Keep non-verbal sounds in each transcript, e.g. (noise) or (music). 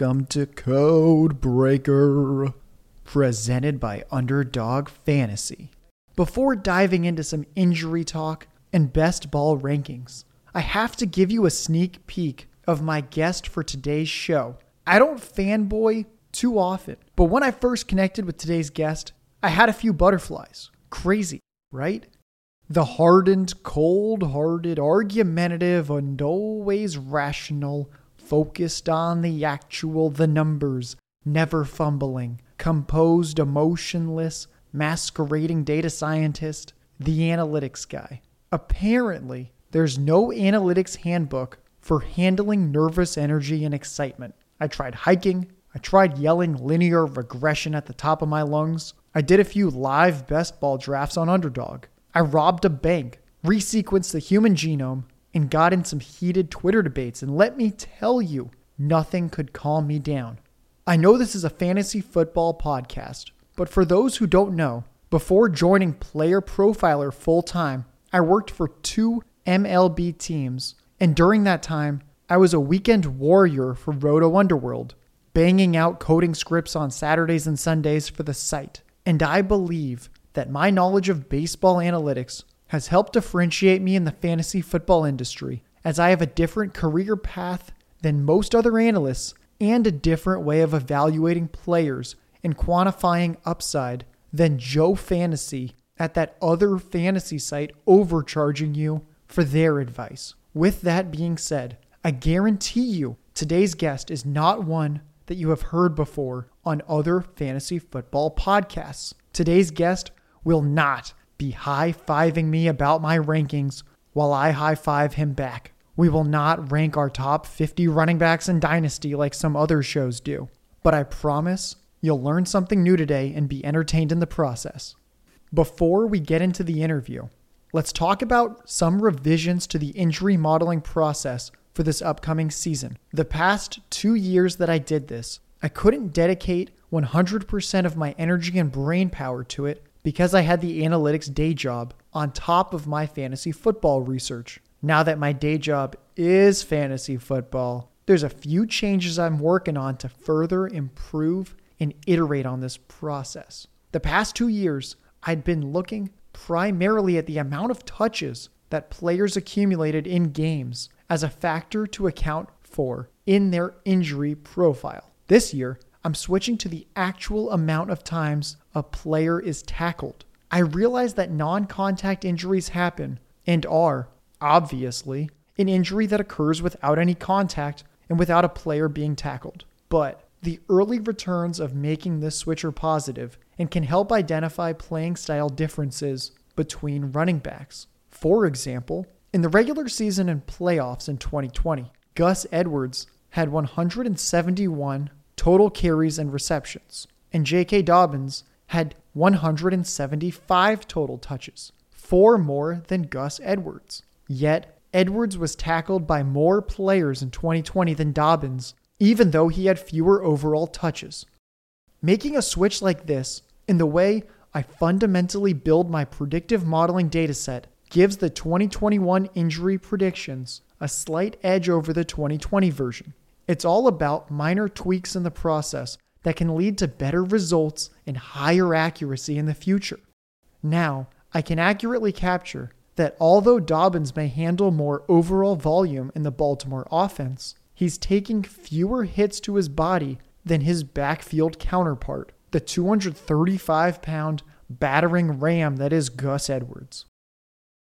Welcome to Code Breaker, presented by Underdog Fantasy. Before diving into some injury talk and best ball rankings, I have to give you a sneak peek of my guest for today's show. I don't fanboy too often, but when I first connected with today's guest, I had a few butterflies. Crazy, right? The hardened, cold hearted, argumentative, and always rational focused on the actual, the numbers, never fumbling, composed, emotionless, masquerading data scientist, the analytics guy. Apparently, there's no analytics handbook for handling nervous energy and excitement. I tried hiking, I tried yelling linear regression at the top of my lungs. I did a few live best ball drafts on Underdog. I robbed a bank, resequenced the human genome, and got in some heated Twitter debates. And let me tell you, nothing could calm me down. I know this is a fantasy football podcast, but for those who don't know, before joining Player Profiler full time, I worked for two MLB teams. And during that time, I was a weekend warrior for Roto Underworld, banging out coding scripts on Saturdays and Sundays for the site. And I believe that my knowledge of baseball analytics has helped differentiate me in the fantasy football industry, as I have a different career path than most other analysts and a different way of evaluating players and quantifying upside than Joe Fantasy at that other fantasy site overcharging you for their advice. With that being said, I guarantee you today's guest is not one that you have heard before on other fantasy football podcasts. Today's guest will not be high fiving me about my rankings while I high five him back. We will not rank our top 50 running backs in Dynasty like some other shows do. But I promise you'll learn something new today and be entertained in the process. Before we get into the interview, let's talk about some revisions to the injury modeling process for this upcoming season. The past two years that I did this, I couldn't dedicate 100% of my energy and brain power to it because I had the analytics day job on top of my fantasy football research. Now that my day job is fantasy football, there's a few changes I'm working on to further improve and iterate on this process. The past two years, I'd been looking primarily at the amount of touches that players accumulated in games as a factor to account for in their injury profile. This year, I'm switching to the actual amount of times a player is tackled. I realize that non contact injuries happen and are, obviously, an injury that occurs without any contact and without a player being tackled. But the early returns of making this switch are positive and can help identify playing style differences between running backs. For example, in the regular season and playoffs in 2020, Gus Edwards had 171 total carries and receptions, and J.K. Dobbins had 175 total touches, four more than Gus Edwards. Yet, Edwards was tackled by more players in 2020 than Dobbins, even though he had fewer overall touches. Making a switch like this, in the way I fundamentally build my predictive modeling dataset, gives the 2021 injury predictions a slight edge over the 2020 version. It's all about minor tweaks in the process that can lead to better results and higher accuracy in the future. Now, I can accurately capture that although Dobbins may handle more overall volume in the Baltimore offense, he's taking fewer hits to his body than his backfield counterpart, the 235 pound battering ram that is Gus Edwards.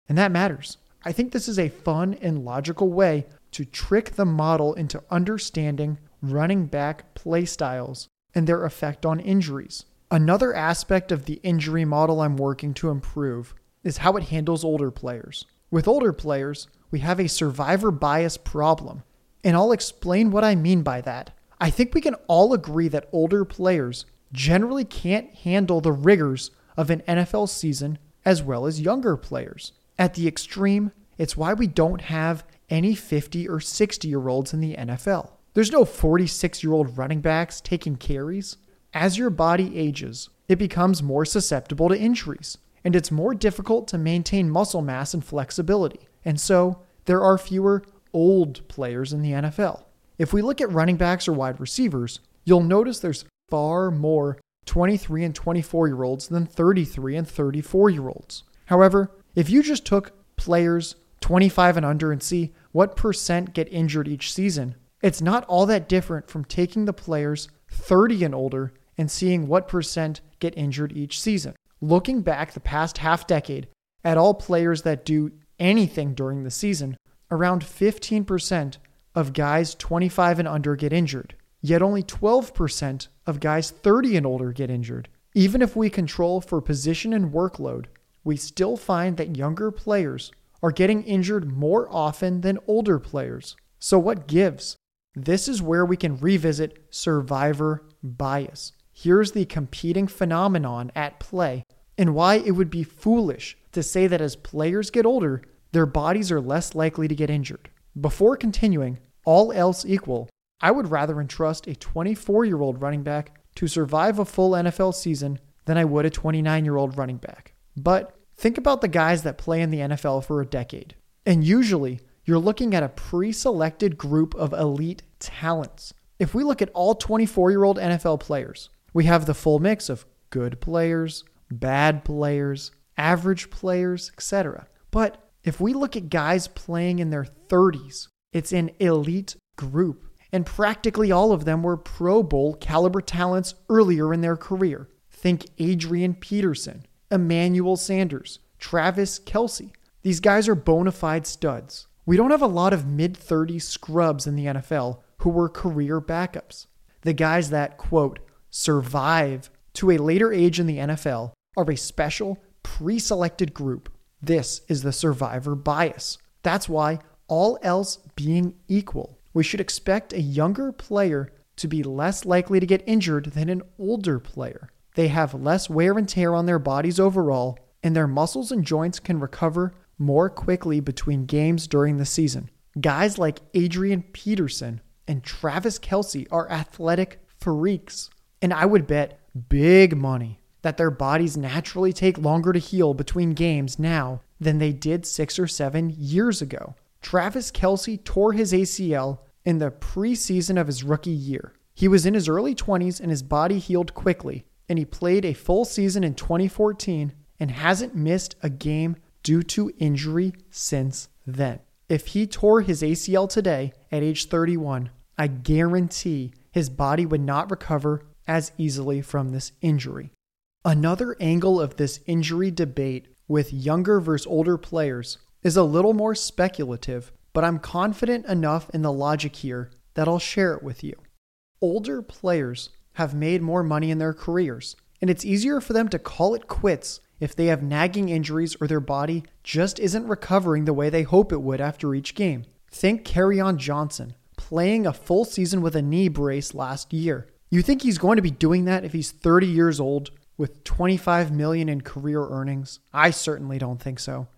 And that matters. I think this is a fun and logical way to trick the model into understanding running back play styles and their effect on injuries. Another aspect of the injury model I'm working to improve is how it handles older players. With older players, we have a survivor bias problem, and I'll explain what I mean by that. I think we can all agree that older players generally can't handle the rigors of an NFL season as well as younger players. At the extreme, it's why we don't have any 50 or 60 year olds in the NFL. There's no 46 year old running backs taking carries. As your body ages, it becomes more susceptible to injuries, and it's more difficult to maintain muscle mass and flexibility. And so, there are fewer old players in the NFL. If we look at running backs or wide receivers, you'll notice there's far more 23 and 24 year olds than 33 and 34 year olds. However, if you just took players 25 and under and see what percent get injured each season, it's not all that different from taking the players 30 and older and seeing what percent get injured each season. Looking back the past half decade at all players that do anything during the season, around 15% of guys 25 and under get injured, yet only 12% of guys 30 and older get injured. Even if we control for position and workload, we still find that younger players are getting injured more often than older players. So, what gives? This is where we can revisit survivor bias. Here's the competing phenomenon at play and why it would be foolish to say that as players get older, their bodies are less likely to get injured. Before continuing, all else equal, I would rather entrust a 24 year old running back to survive a full NFL season than I would a 29 year old running back. But think about the guys that play in the NFL for a decade. And usually, you're looking at a pre selected group of elite talents. If we look at all 24 year old NFL players, we have the full mix of good players, bad players, average players, etc. But if we look at guys playing in their 30s, it's an elite group. And practically all of them were Pro Bowl caliber talents earlier in their career. Think Adrian Peterson, Emmanuel Sanders, Travis Kelce. These guys are bona fide studs. We don't have a lot of mid 30s scrubs in the NFL who were career backups. The guys that, quote, survive to a later age in the NFL are a special, pre selected group. This is the survivor bias. That's why, all else being equal, we should expect a younger player to be less likely to get injured than an older player. They have less wear and tear on their bodies overall, and their muscles and joints can recover more quickly between games during the season. Guys like Adrian Peterson and Travis Kelce are athletic freaks, and I would bet big money that their bodies naturally take longer to heal between games now than they did six or seven years ago. Travis Kelce tore his ACL in the preseason of his rookie year. He was in his early 20s and his body healed quickly, and he played a full season in 2014 and hasn't missed a game due to injury since then. If he tore his ACL today at age 31, I guarantee his body would not recover as easily from this injury. Another angle of this injury debate with younger versus older players is a little more speculative, but I'm confident enough in the logic here that I'll share it with you. Older players have made more money in their careers, and it's easier for them to call it quits if they have nagging injuries or their body just isn't recovering the way they hope it would after each game. Think Kerryon Johnson playing a full season with a knee brace last year. You think he's going to be doing that if he's 30 years old with 25 million in career earnings? I certainly don't think so.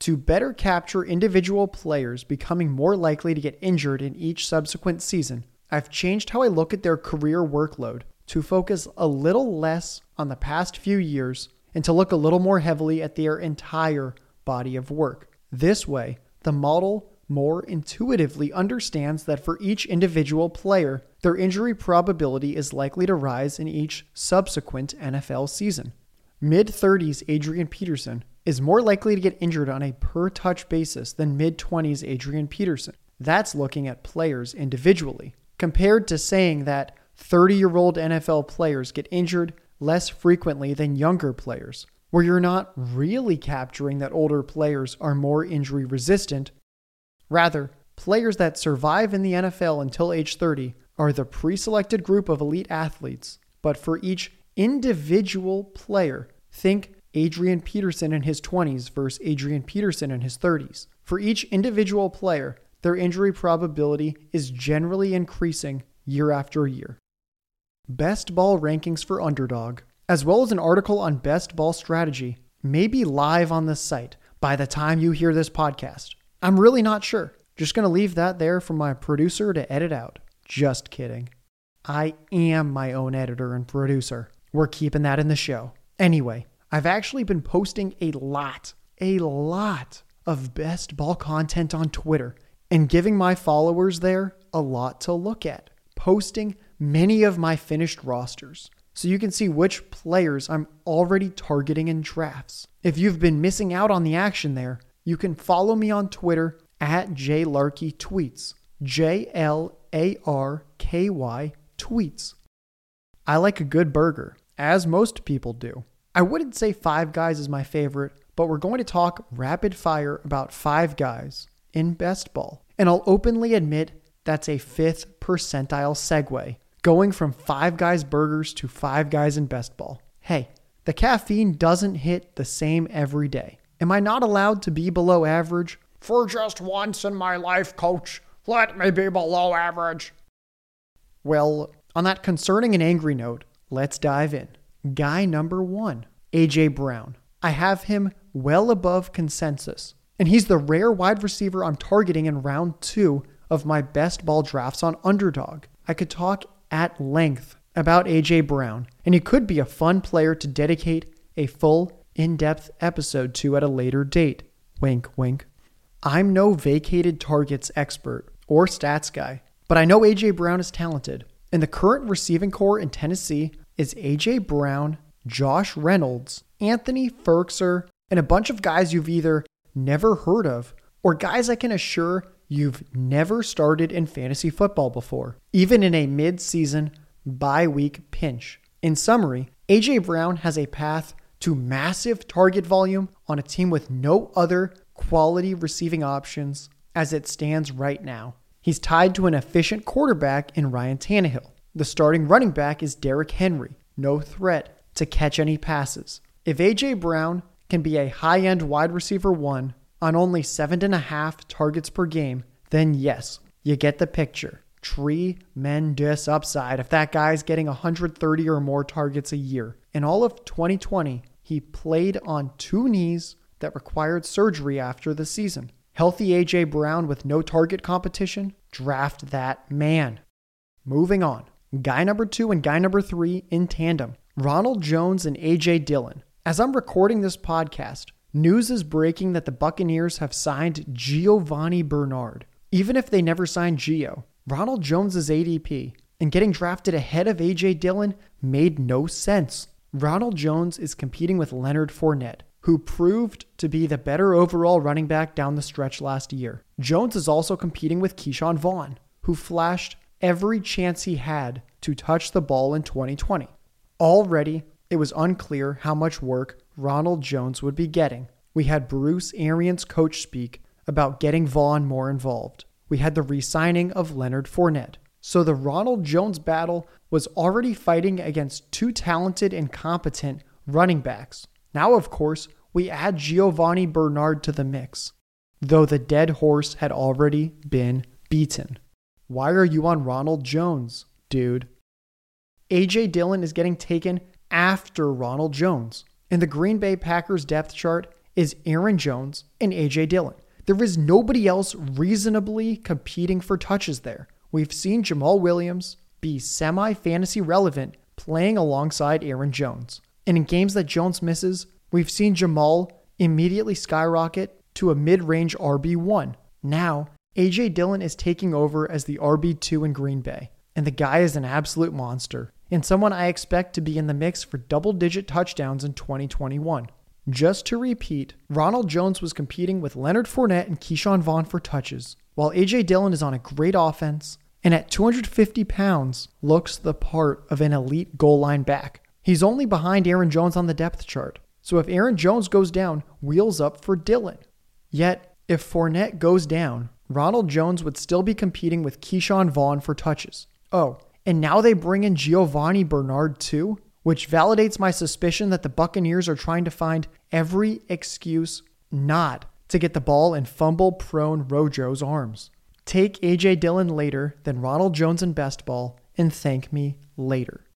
To better capture individual players becoming more likely to get injured in each subsequent season, I've changed how I look at their career workload to focus a little less on the past few years and to look a little more heavily at their entire body of work. This way, the model more intuitively understands that for each individual player, their injury probability is likely to rise in each subsequent NFL season. Mid 30s Adrian Peterson is more likely to get injured on a per touch basis than mid 20s Adrian Peterson. That's looking at players individually, compared to saying that 30 year old NFL players get injured less frequently than younger players, where you're not really capturing that older players are more injury resistant. Rather, players that survive in the NFL until age 30 are the pre selected group of elite athletes. But for each individual player, think Adrian Peterson in his 20s versus Adrian Peterson in his 30s. For each individual player, their injury probability is generally increasing year after year. Best ball rankings for Underdog, as well as an article on best ball strategy, may be live on the site by the time you hear this podcast. I'm really not sure. Just going to leave that there for my producer to edit out. Just kidding. I am my own editor and producer. We're keeping that in the show. Anyway, I've actually been posting a lot, a lot of best ball content on Twitter and giving my followers there a lot to look at, posting many of my finished rosters so you can see which players I'm already targeting in drafts. If you've been missing out on the action there, you can follow me on Twitter at JLarkyTweets. J L A R K Y tweets. I like a good burger, as most people do. I wouldn't say Five Guys is my favorite, but we're going to talk rapid fire about Five Guys in best ball. And I'll openly admit that's a fifth percentile segue, going from Five Guys burgers to Five Guys in best ball. Hey, the caffeine doesn't hit the same every day. Am I not allowed to be below average? For just once in my life, coach, let me be below average. Well, on that concerning and angry note, let's dive in. Guy number one, A.J. Brown. I have him well above consensus, and he's the rare wide receiver I'm targeting in round two of my best ball drafts on underdog. I could talk at length about A.J. Brown, and he could be a fun player to dedicate a full, in depth episode to at a later date. Wink, wink. I'm no vacated targets expert or stats guy, but I know A.J. Brown is talented. And the current receiving corps in Tennessee is A.J. Brown, Josh Reynolds, Anthony Firkser, and a bunch of guys you've either never heard of or guys I can assure you've never started in fantasy football before, even in a mid season bye week pinch. In summary, A.J. Brown has a path to massive target volume on a team with no other quality receiving options as it stands right now. He's tied to an efficient quarterback in Ryan Tannehill. The starting running back is Derrick Henry, no threat to catch any passes. If A.J. Brown can be a high end wide receiver one on only seven and a half targets per game, then yes, you get the picture. Tremendous upside if that guy's getting 130 or more targets a year. In all of 2020, he played on two knees that required surgery after the season. Healthy AJ Brown with no target competition, draft that man. Moving on. Guy number two and guy number three in tandem Ronald Jones and AJ Dillon. As I'm recording this podcast, news is breaking that the Buccaneers have signed Giovani Bernard. Even if they never signed Gio, Ronald Jones's ADP and getting drafted ahead of AJ Dillon made no sense. Ronald Jones is competing with Leonard Fournette, who proved to be the better overall running back down the stretch last year. Jones is also competing with Ke'Shawn Vaughn, who flashed every chance he had to touch the ball in 2020. Already, it was unclear how much work Ronald Jones would be getting. We had Bruce Arians coach speak about getting Vaughn more involved. We had the re signing of Leonard Fournette. So the Ronald Jones battle was already fighting against two talented and competent running backs. Now, of course, we add Giovani Bernard to the mix, though the dead horse had already been beaten. Why are you on Ronald Jones, dude? AJ Dillon is getting taken after Ronald Jones. In the Green Bay Packers depth chart is Aaron Jones and AJ Dillon. There is nobody else reasonably competing for touches there. We've seen Jamaal Williams be semi fantasy relevant playing alongside Aaron Jones. And in games that Jones misses, we've seen Jamaal immediately skyrocket to a mid range RB1. Now, AJ Dillon is taking over as the RB2 in Green Bay, and the guy is an absolute monster, and someone I expect to be in the mix for double digit touchdowns in 2021. Just to repeat, Ronald Jones was competing with Leonard Fournette and Ke'Shawn Vaughn for touches, while AJ Dillon is on a great offense and at 250 pounds looks the part of an elite goal line back. He's only behind Aaron Jones on the depth chart. So if Aaron Jones goes down, wheels up for Dillon. Yet, if Fournette goes down, Ronald Jones would still be competing with Ke'Shawn Vaughn for touches. Oh, and now they bring in Giovani Bernard too, which validates my suspicion that the Buccaneers are trying to find every excuse not to get the ball in fumble prone Rojo's arms. Take AJ Dillon later, than Ronald Jones in best ball, and thank me later.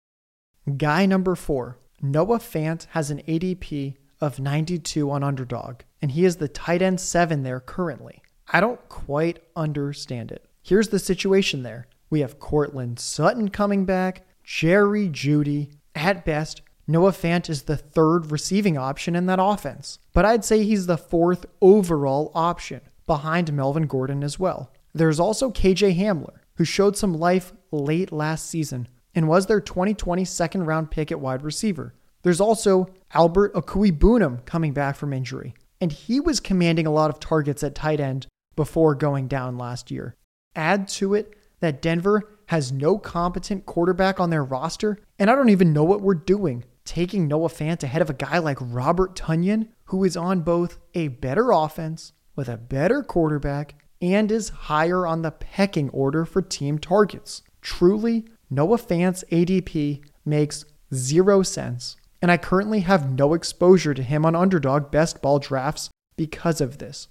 Guy number four, Noah Fant has an ADP of 92 on underdog, and he is the tight end seven there currently. I don't quite understand it. Here's the situation there we have Courtland Sutton coming back, Jerry Jeudy. At best, Noah Fant is the third receiving option in that offense, but I'd say he's the fourth overall option behind Melvin Gordon as well. There's also KJ Hamler, who showed some life late last season and was their 2020 second round pick at wide receiver. There's also Albert Okwuegbunam coming back from injury, and he was commanding a lot of targets at tight end before going down last year. Add to it that Denver has no competent quarterback on their roster, and I don't even know what we're doing. Taking Noah Fant ahead of a guy like Robert Tonyan, who is on both a better offense with a better quarterback and is higher on the pecking order for team targets. Truly, Noah Fant's ADP makes zero sense, and I currently have no exposure to him on underdog best ball drafts because of this.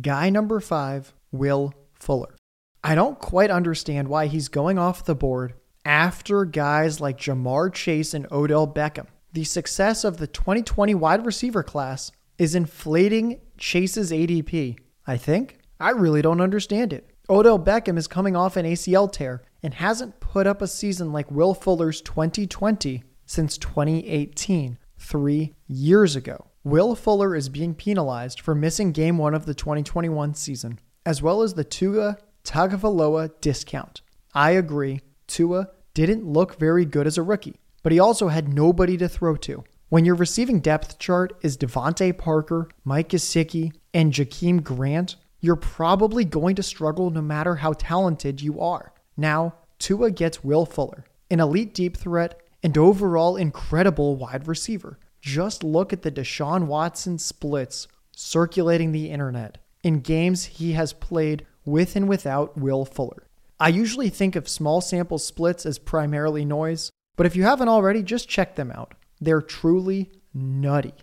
Guy number five, Will Fuller. I don't quite understand why he's going off the board after guys like Ja'Marr Chase and Odell Beckham. The success of the 2020 wide receiver class is inflating Chase's ADP, I think. I really don't understand it. Odell Beckham is coming off an ACL tear and hasn't put up a season like Will Fuller's 2020 since 2018, three years ago. Will Fuller is being penalized for missing game one of the 2021 season, as well as the Tua Tagovailoa discount. I agree, Tua didn't look very good as a rookie, but he also had nobody to throw to. When your receiving depth chart is DeVante Parker, Mike Gesicki, and Jakeem Grant, you're probably going to struggle no matter how talented you are. Now, Tua gets Will Fuller, an elite deep threat and overall incredible wide receiver. Just look at the Deshaun Watson splits circulating the internet in games he has played with and without Will Fuller. I usually think of small sample splits as primarily noise, but if you haven't already, just check them out. They're truly nutty.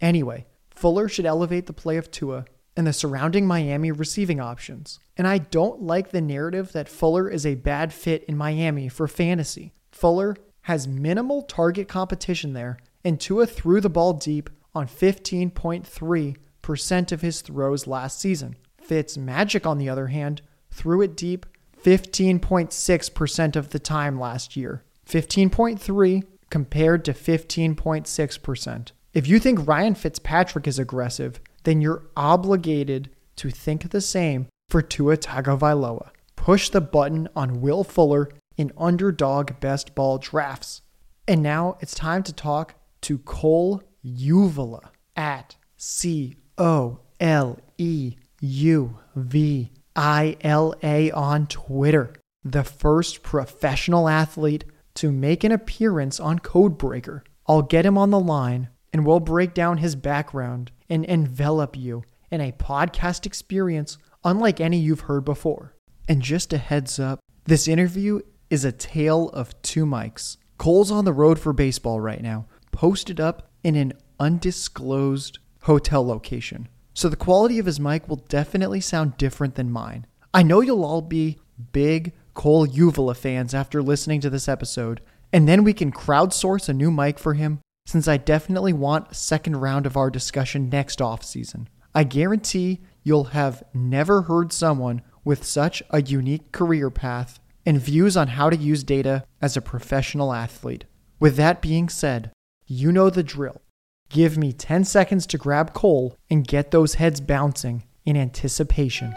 Anyway, Fuller should elevate the play of Tua and the surrounding Miami receiving options. And I don't like the narrative that Fuller is a bad fit in Miami for fantasy. Fuller has minimal target competition there, and Tua threw the ball deep on 15.3% of his throws last season. Fitz Magic, on the other hand, threw it deep 15.6% of the time last year. 15.3 compared to 15.6%. If you think Ryan Fitzpatrick is aggressive, then you're obligated to think the same for Tua Tagovailoa. Push the button on Will Fuller in underdog best ball drafts. And now it's time to talk to Cole Uvila at C O L E U V I L A on Twitter, the first professional athlete to make an appearance on Codebreaker. I'll get him on the line and we'll break down his background and envelop you in a podcast experience unlike any you've heard before. And just a heads up, this interview is a tale of two mics. Cole's on the road for baseball right now, posted up in an undisclosed hotel location. So the quality of his mic will definitely sound different than mine. I know you'll all be big Cole Uvila fans after listening to this episode, and then we can crowdsource a new mic for him since I definitely want a second round of our discussion next off season. I guarantee you'll have never heard someone with such a unique career path and views on how to use data as a professional athlete. With that being said, you know the drill. Give me 10 seconds to grab Cole and get those heads bouncing in anticipation.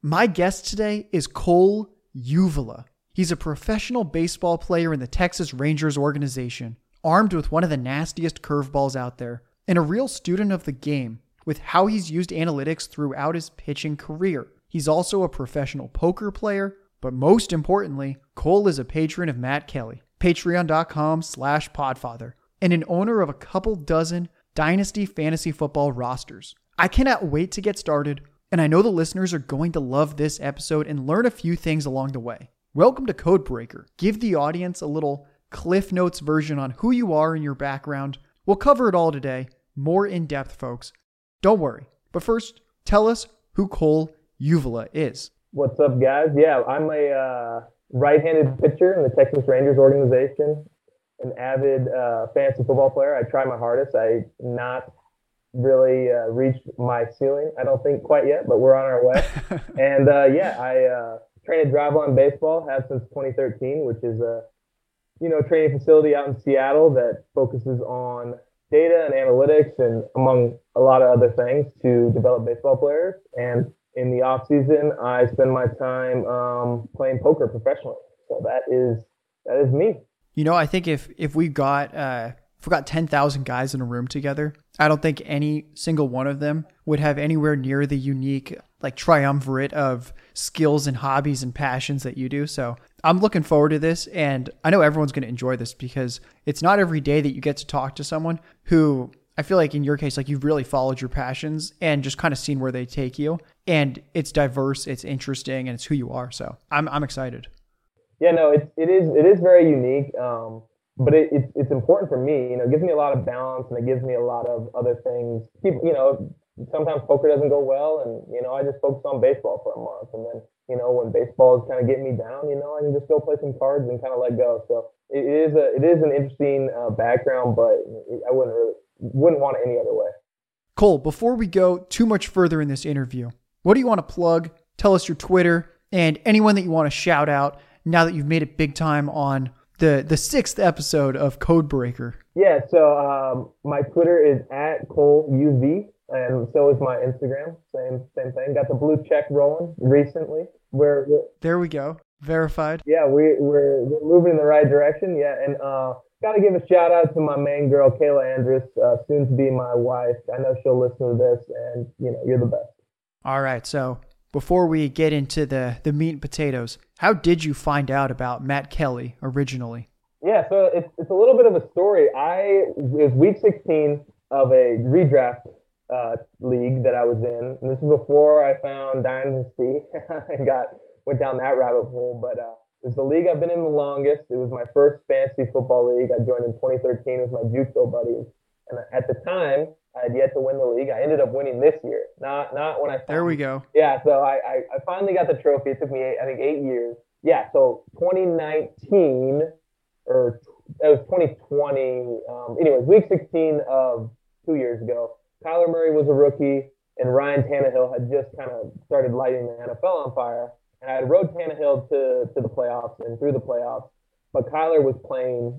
My guest today is Cole Uvila. He's a professional baseball player in the Texas Rangers organization, armed with one of the nastiest curveballs out there. and a real student of the game with how he's used analytics throughout his pitching career. He's also a professional poker player, but most importantly, Cole is a patron of Matt Kelly, patreon.com slash podfather, and an owner of a couple dozen Dynasty Fantasy Football rosters. I cannot wait to get started, and I know the listeners are going to love this episode and learn a few things along the way. Welcome to Codebreaker. Give the audience a little Cliff Notes version on who you are and your background. We'll cover it all today, more in depth, folks. Don't worry. But first, tell us who Cole Uvila is. What's up, guys? Yeah, I'm a uh, right-handed pitcher in the Texas Rangers organization. An avid uh, fantasy football player. I try my hardest. I not really uh, reached my ceiling. I don't think quite yet, but we're on our way. (laughs) and uh, yeah, I uh, train at Driveline Baseball. Have since 2013, which is a you know training facility out in Seattle that focuses on data and analytics and among a lot of other things to develop baseball players. And in the off season, I spend my time um, playing poker professionally. So that is that is me. You know, I think if if we got uh, if we got ten thousand guys in a room together, I don't think any single one of them would have anywhere near the unique like triumvirate of skills and hobbies and passions that you do. So I'm looking forward to this, and I know everyone's going to enjoy this because it's not every day that you get to talk to someone who I feel like in your case, like you've really followed your passions and just kind of seen where they take you. And it's diverse, it's interesting, and it's who you are. So I'm I'm excited. Yeah, no, it, it is it is very unique. Um, but it, it's it's important for me. You know, it gives me a lot of balance and it gives me a lot of other things. People, you know, sometimes poker doesn't go well, and you know, I just focus on baseball for a month, and then you know, when baseball is kind of getting me down, you know, I can just go play some cards and kind of let go. So it is a it is an interesting uh, background, but I wouldn't really wouldn't want it any other way. Cole, before we go too much further in this interview, what do you want to plug? Tell us your Twitter and anyone that you want to shout out now that you've made it big time on the the sixth episode of Codebreaker. Yeah, so um, my Twitter is at Cole UV, and so is my Instagram. Same same thing. Got the blue check rolling recently. We're, we're there. We go. Verified. Yeah, we, we're we're moving in the right direction. Yeah, and uh, got to give a shout out to my main girl, Kayla Andrus, uh, soon to be my wife. I know she'll listen to this, and you know, you're the best. All right, so before we get into the the meat and potatoes, how did you find out about Matt Kelly originally? Yeah, so it's it's a little bit of a story. I was week 16 of a redraft uh, league that I was in, and this is before I found Dynasty (laughs) and got went down that rabbit hole. But uh, it's the league I've been in the longest. It was my first fantasy football league. I joined in 2013 with my JUCO buddies. And at the time, I had yet to win the league. I ended up winning this year, not not when I. Thought There we go. Yeah, so I, I, I finally got the trophy. It took me eight, I think eight years. Yeah, so 2019 or it was 2020. Um, anyways, week 16 of two years ago, Kyler Murray was a rookie, and Ryan Tannehill had just kind of started lighting the NFL on fire. And I had rode Tannehill to, to the playoffs and through the playoffs, but Kyler was playing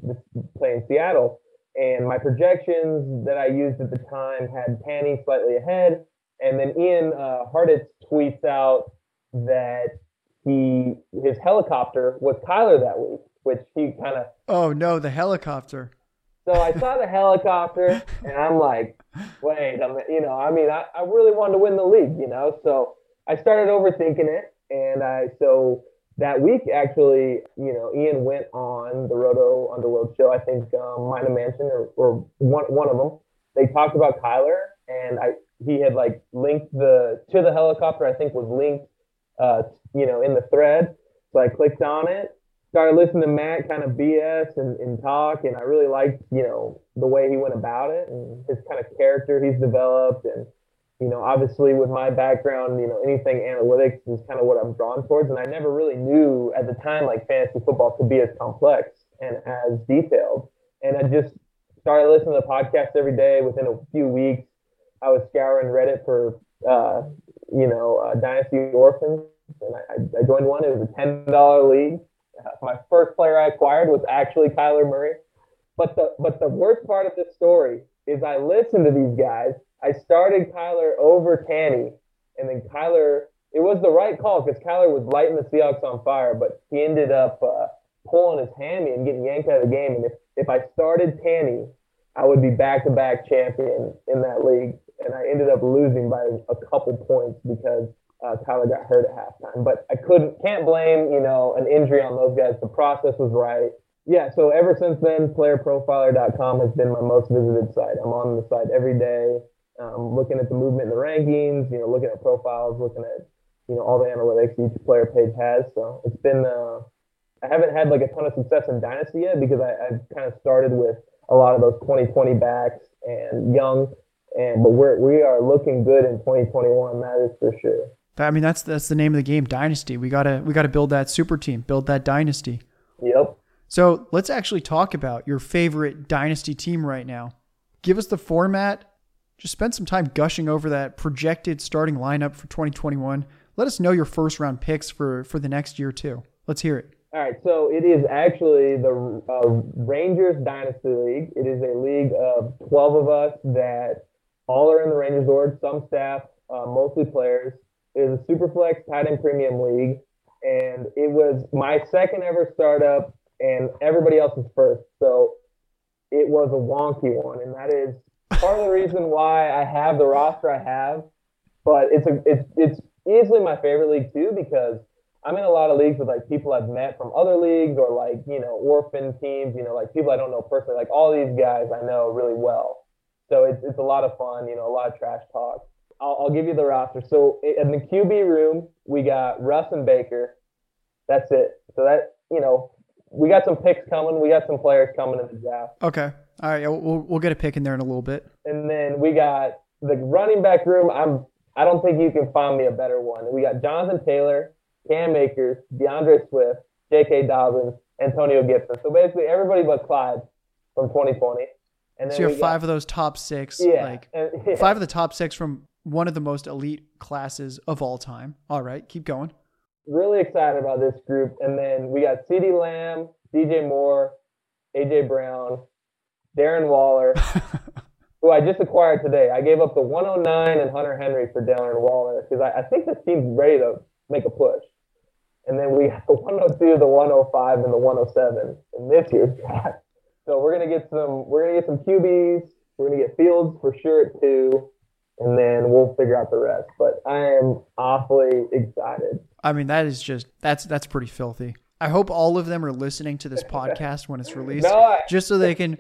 playing Seattle, and my projections that I used at the time had Tanny slightly ahead, and then Ian uh, Hartitz tweets out that he his helicopter was Kyler that week, which he kind of oh no the helicopter. So I saw the helicopter, (laughs) and I'm like, wait, I'm, you know, I mean, I, I really wanted to win the league, you know, so I started overthinking it, and I so that week actually, you know, Ian went on the Roto Underworld show. I think um, Mina Mansion or, or one one of them. They talked about Kyler, and I he had like linked the to the helicopter. I think was linked, uh, you know, in the thread. So I clicked on it, started listening to Matt kind of BS and, and talk, and I really liked you know the way he went about it and his kind of character he's developed and you know, obviously with my background, you know, anything analytics is kind of what I'm drawn towards. And I never really knew at the time like fantasy football could be as complex and as detailed. And I just started listening to podcasts every day. Within a few weeks, I was scouring Reddit for, uh, you know, uh, Dynasty Orphans. And I, I joined one. It was a $10 league. Uh, my first player I acquired was actually Kyler Murray. But the, but the worst part of this story is I listened to these guys I started Kyler over Tanny, and then Kyler. It was the right call because Kyler was lighting the Seahawks on fire, but he ended up uh, pulling his hammy and getting yanked out of the game. And if, if I started Tanny I would be back to back champion in that league. And I ended up losing by a couple points because uh, got hurt at halftime. But I couldn't, can't blame, you know, an injury on those guys. The process was right. Yeah, so ever since then, playerprofiler.com has been my most visited site. I'm on the site every day, um, looking at the movement in the rankings, you know, looking at profiles, looking at, you know, all the analytics each player page has. So it's been, uh, I haven't had like a ton of success in Dynasty yet because I, I kind of started with a lot of those 2020 backs and young, and but we're we are looking good in 2021. That is for sure. I mean, that's that's the name of the game, dynasty. We gotta we gotta build that super team, build that dynasty. Yep. So let's actually talk about your favorite dynasty team right now. Give us the format. Just spend some time gushing over that projected starting lineup for 2021. Let us know your first round picks for for the next year too. Let's hear it. All right, so it is actually the uh, Rangers Dynasty League. It is a league of 12 of us that all are in the Rangers org, some staff, uh, mostly players. It is a Superflex tight end premium league, and it was my second ever startup, and everybody else's first. So it was a wonky one, and that is part of the reason why I have the roster I have. But it's a it's it's easily my favorite league too because I'm in a lot of leagues with like people I've met from other leagues or like, you know, orphan teams, you know, like people I don't know personally. Like all these guys I know really well. So it's, it's a lot of fun, you know, a lot of trash talk. I'll, I'll give you the roster. So in the QB room, we got Russ and Baker. That's it. So that, you know, we got some picks coming. We got some players coming in the draft. Okay. All right. We'll, we'll get a pick in there in a little bit. And then we got the running back room. I'm, I don't think you can find me a better one. We got Jonathan Taylor, Cam Akers, D'Andre Swift, J.K. Dobbins, Antonio Gibson. So basically everybody but Clyde from 2020. And then so you have five got, of those top six. Yeah, like and, (laughs) yeah. five of the top six from one of the most elite classes of all time. All right, keep going. Really excited about this group. And then we got CeeDee Lamb, DJ Moore, AJ Brown, Darren Waller, (laughs) who I just acquired today. I gave up the 109 and Hunter Henry for Darren Waller because I, I think this team's ready to make a push. And then we have the 102, the 105, and the 107 in this year's draft. So we're gonna get some we're gonna get some QBs. We're gonna get Fields for sure at two, and then we'll figure out the rest. But I am awfully excited. I mean, that is just that's that's pretty filthy. I hope all of them are listening to this (laughs) podcast when it's released, no, I, just so they can.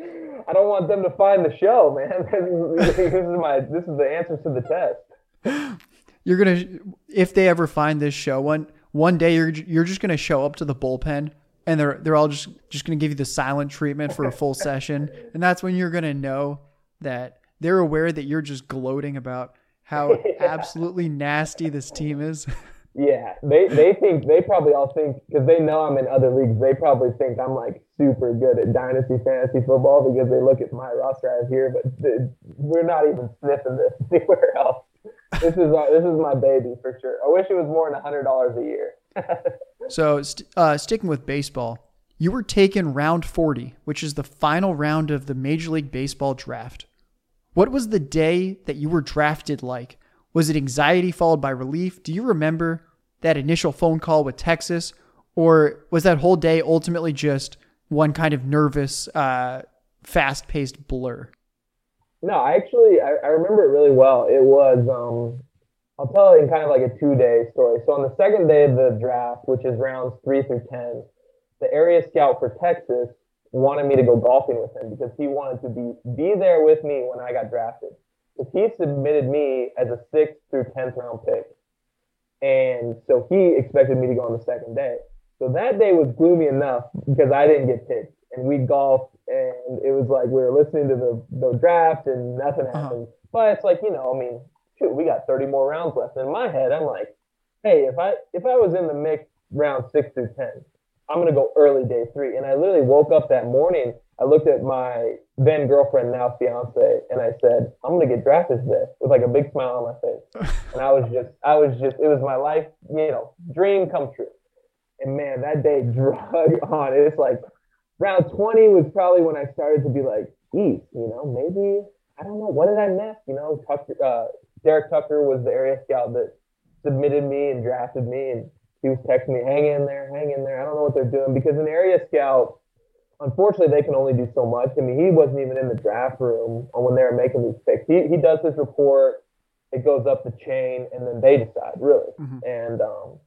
I don't want them to find the show, man. (laughs) this is my this is the answer to the test. You're gonna if they ever find this show one one day you're you're just gonna show up to the bullpen and they're they're all just just going to give you the silent treatment for a full session (laughs) and that's when you're going to know that they're aware that you're just gloating about how (laughs) yeah. absolutely nasty this team is yeah they they think they probably all think because they know i'm in other leagues they probably think i'm like super good at dynasty fantasy football because they look at my roster have here but we're not even sniffing this (laughs) anywhere else this is uh, this is my baby for sure i wish it was more than a hundred dollars a year (laughs) so, uh, sticking with baseball, you were taken round 40, which is the final round of the Major League Baseball draft. What was the day that you were drafted like? Was it anxiety followed by relief? Do you remember that initial phone call with Texas? Or was that whole day ultimately just one kind of nervous, uh, fast paced blur? No, I actually, I, I remember it really well. It was um, I'll tell it in kind of like a two day story. So on the second day of the draft, which is rounds three through 10, the area scout for Texas wanted me to go golfing with him because he wanted to be, be there with me when I got drafted. Because he submitted me as a sixth through 10th round pick. And so he expected me to go on the second day. So that day was gloomy enough because I didn't get picked. And we golfed, and it was like we were listening to the, the draft, and nothing uh-huh. happened. Uh-huh. But it's like, you know, I mean, shoot, we got 30 more rounds left. In my head, I'm like, hey, if I if I was in the mix round six through 10, I'm gonna go early day three. And I literally woke up that morning. I looked at my then girlfriend, now fiance, and I said, I'm gonna get drafted today with like a big smile on my face. (laughs) And I was just, I was just, it was my life, you know, dream come true. And man, that day drug (laughs) on. It's like round 20 was probably when I started to be like, geez, you know, maybe I don't know, what did I miss? You know, Tucker, uh, Derek Tucker was the area scout that submitted me and drafted me, and he was texting me, "Hang in there, hang in there." I don't know what they're doing because an area scout, unfortunately, they can only do so much. I mean, he wasn't even in the draft room when they were making these picks. He, he does his report, it goes up the chain, and then they decide, really. Mm-hmm. And, um,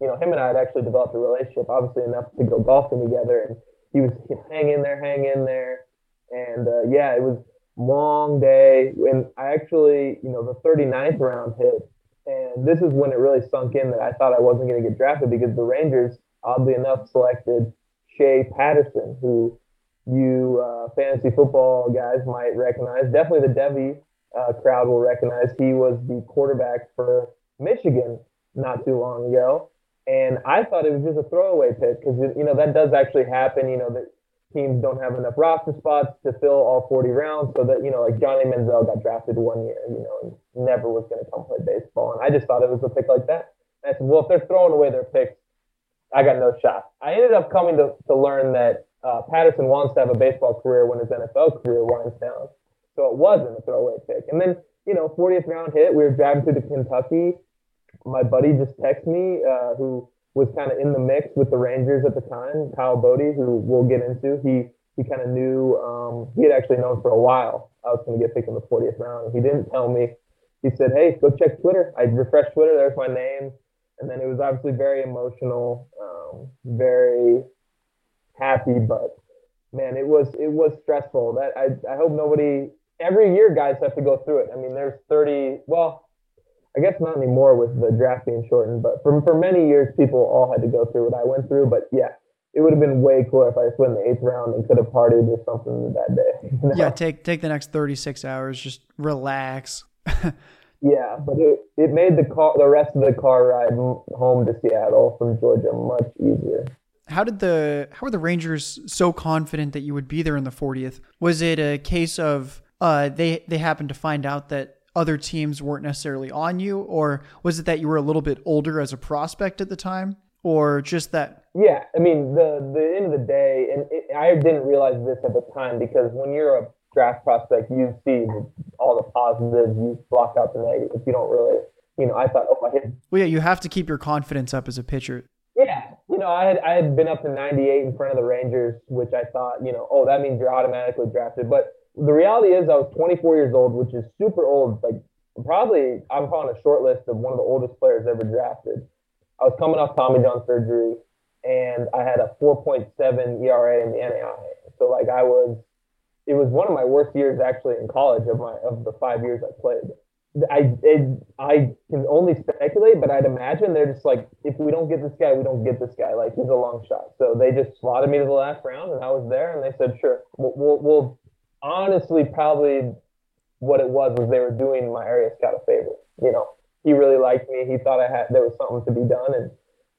you know, him and I had actually developed a relationship, obviously enough to go golfing together. And he was hang in there, hang in there. And uh, yeah, it was long day. And I actually, you know, the 39th round hit. And this is when it really sunk in that I thought I wasn't going to get drafted because the Rangers, oddly enough, selected Shea Patterson, who you uh, fantasy football guys might recognize. Definitely the Devy uh, crowd will recognize. He was the quarterback for Michigan not too long ago. And I thought it was just a throwaway pick because, you know, that does actually happen. You know, that teams don't have enough roster spots to fill all 40 rounds. So that, you know, like Johnny Manziel got drafted one year, you know, and never was going to come play baseball. And I just thought it was a pick like that. And I said, well, if they're throwing away their picks, I got no shot. I ended up coming to, to learn that uh, Patterson wants to have a baseball career when his NFL career winds down. So it wasn't a throwaway pick. And then, you know, 40th round hit, we were driving through to Kentucky. My buddy just texted me, uh, who was kind of in the mix with the Rangers at the time, Kyle Boddy, who we'll get into. He he kind of knew, um, he had actually known for a while I was going to get picked in the 40th round. He didn't tell me. He said, hey, go check Twitter. I refreshed Twitter. There's my name. And then it was obviously very emotional, um, very happy, but man, it was it was stressful. That I I hope nobody every year guys have to go through it. I mean, there's 30. Well, I guess not anymore with the draft being shortened, but for for many years, people all had to go through what I went through. But yeah, it would have been way cooler if I just went in the eighth round and could have partied or something that day. You (laughs) know? Yeah, take take the next 36 hours, just relax. (laughs) Yeah, but it, it made the car the rest of the car ride home to Seattle from Georgia much easier. How did the how were the Rangers so confident that you would be there in the 40th? Was it a case of uh, they they happened to find out that other teams weren't necessarily on you, or was it that you were a little bit older as a prospect at the time, or just that? Yeah, I mean the the end of the day, and it, I didn't realize this at the time because when you're a draft prospect, you see all the positives, you block out the negatives. You don't really, you know, I thought, oh, I hit. Well, yeah, you have to keep your confidence up as a pitcher. Yeah, you know, I had I had been up to 98 in front of the Rangers, which I thought, you know, oh, that means you're automatically drafted. But the reality is, I was 24 years old, which is super old. Like probably, I'm on a short list of one of the oldest players ever drafted. I was coming off Tommy John surgery, and I had a 4.7 ERA in the NAIA. So like I was it was one of my worst years actually in college of my of the five years I played. I it, I can only speculate, but I'd imagine they're just like, if we don't get this guy, we don't get this guy. Like he's a long shot. So they just slotted me to the last round, and I was there, and they said, sure. We'll, we'll, we'll honestly probably what it was was they were doing my area scout a favor. You know, he really liked me. He thought I had there was something to be done, and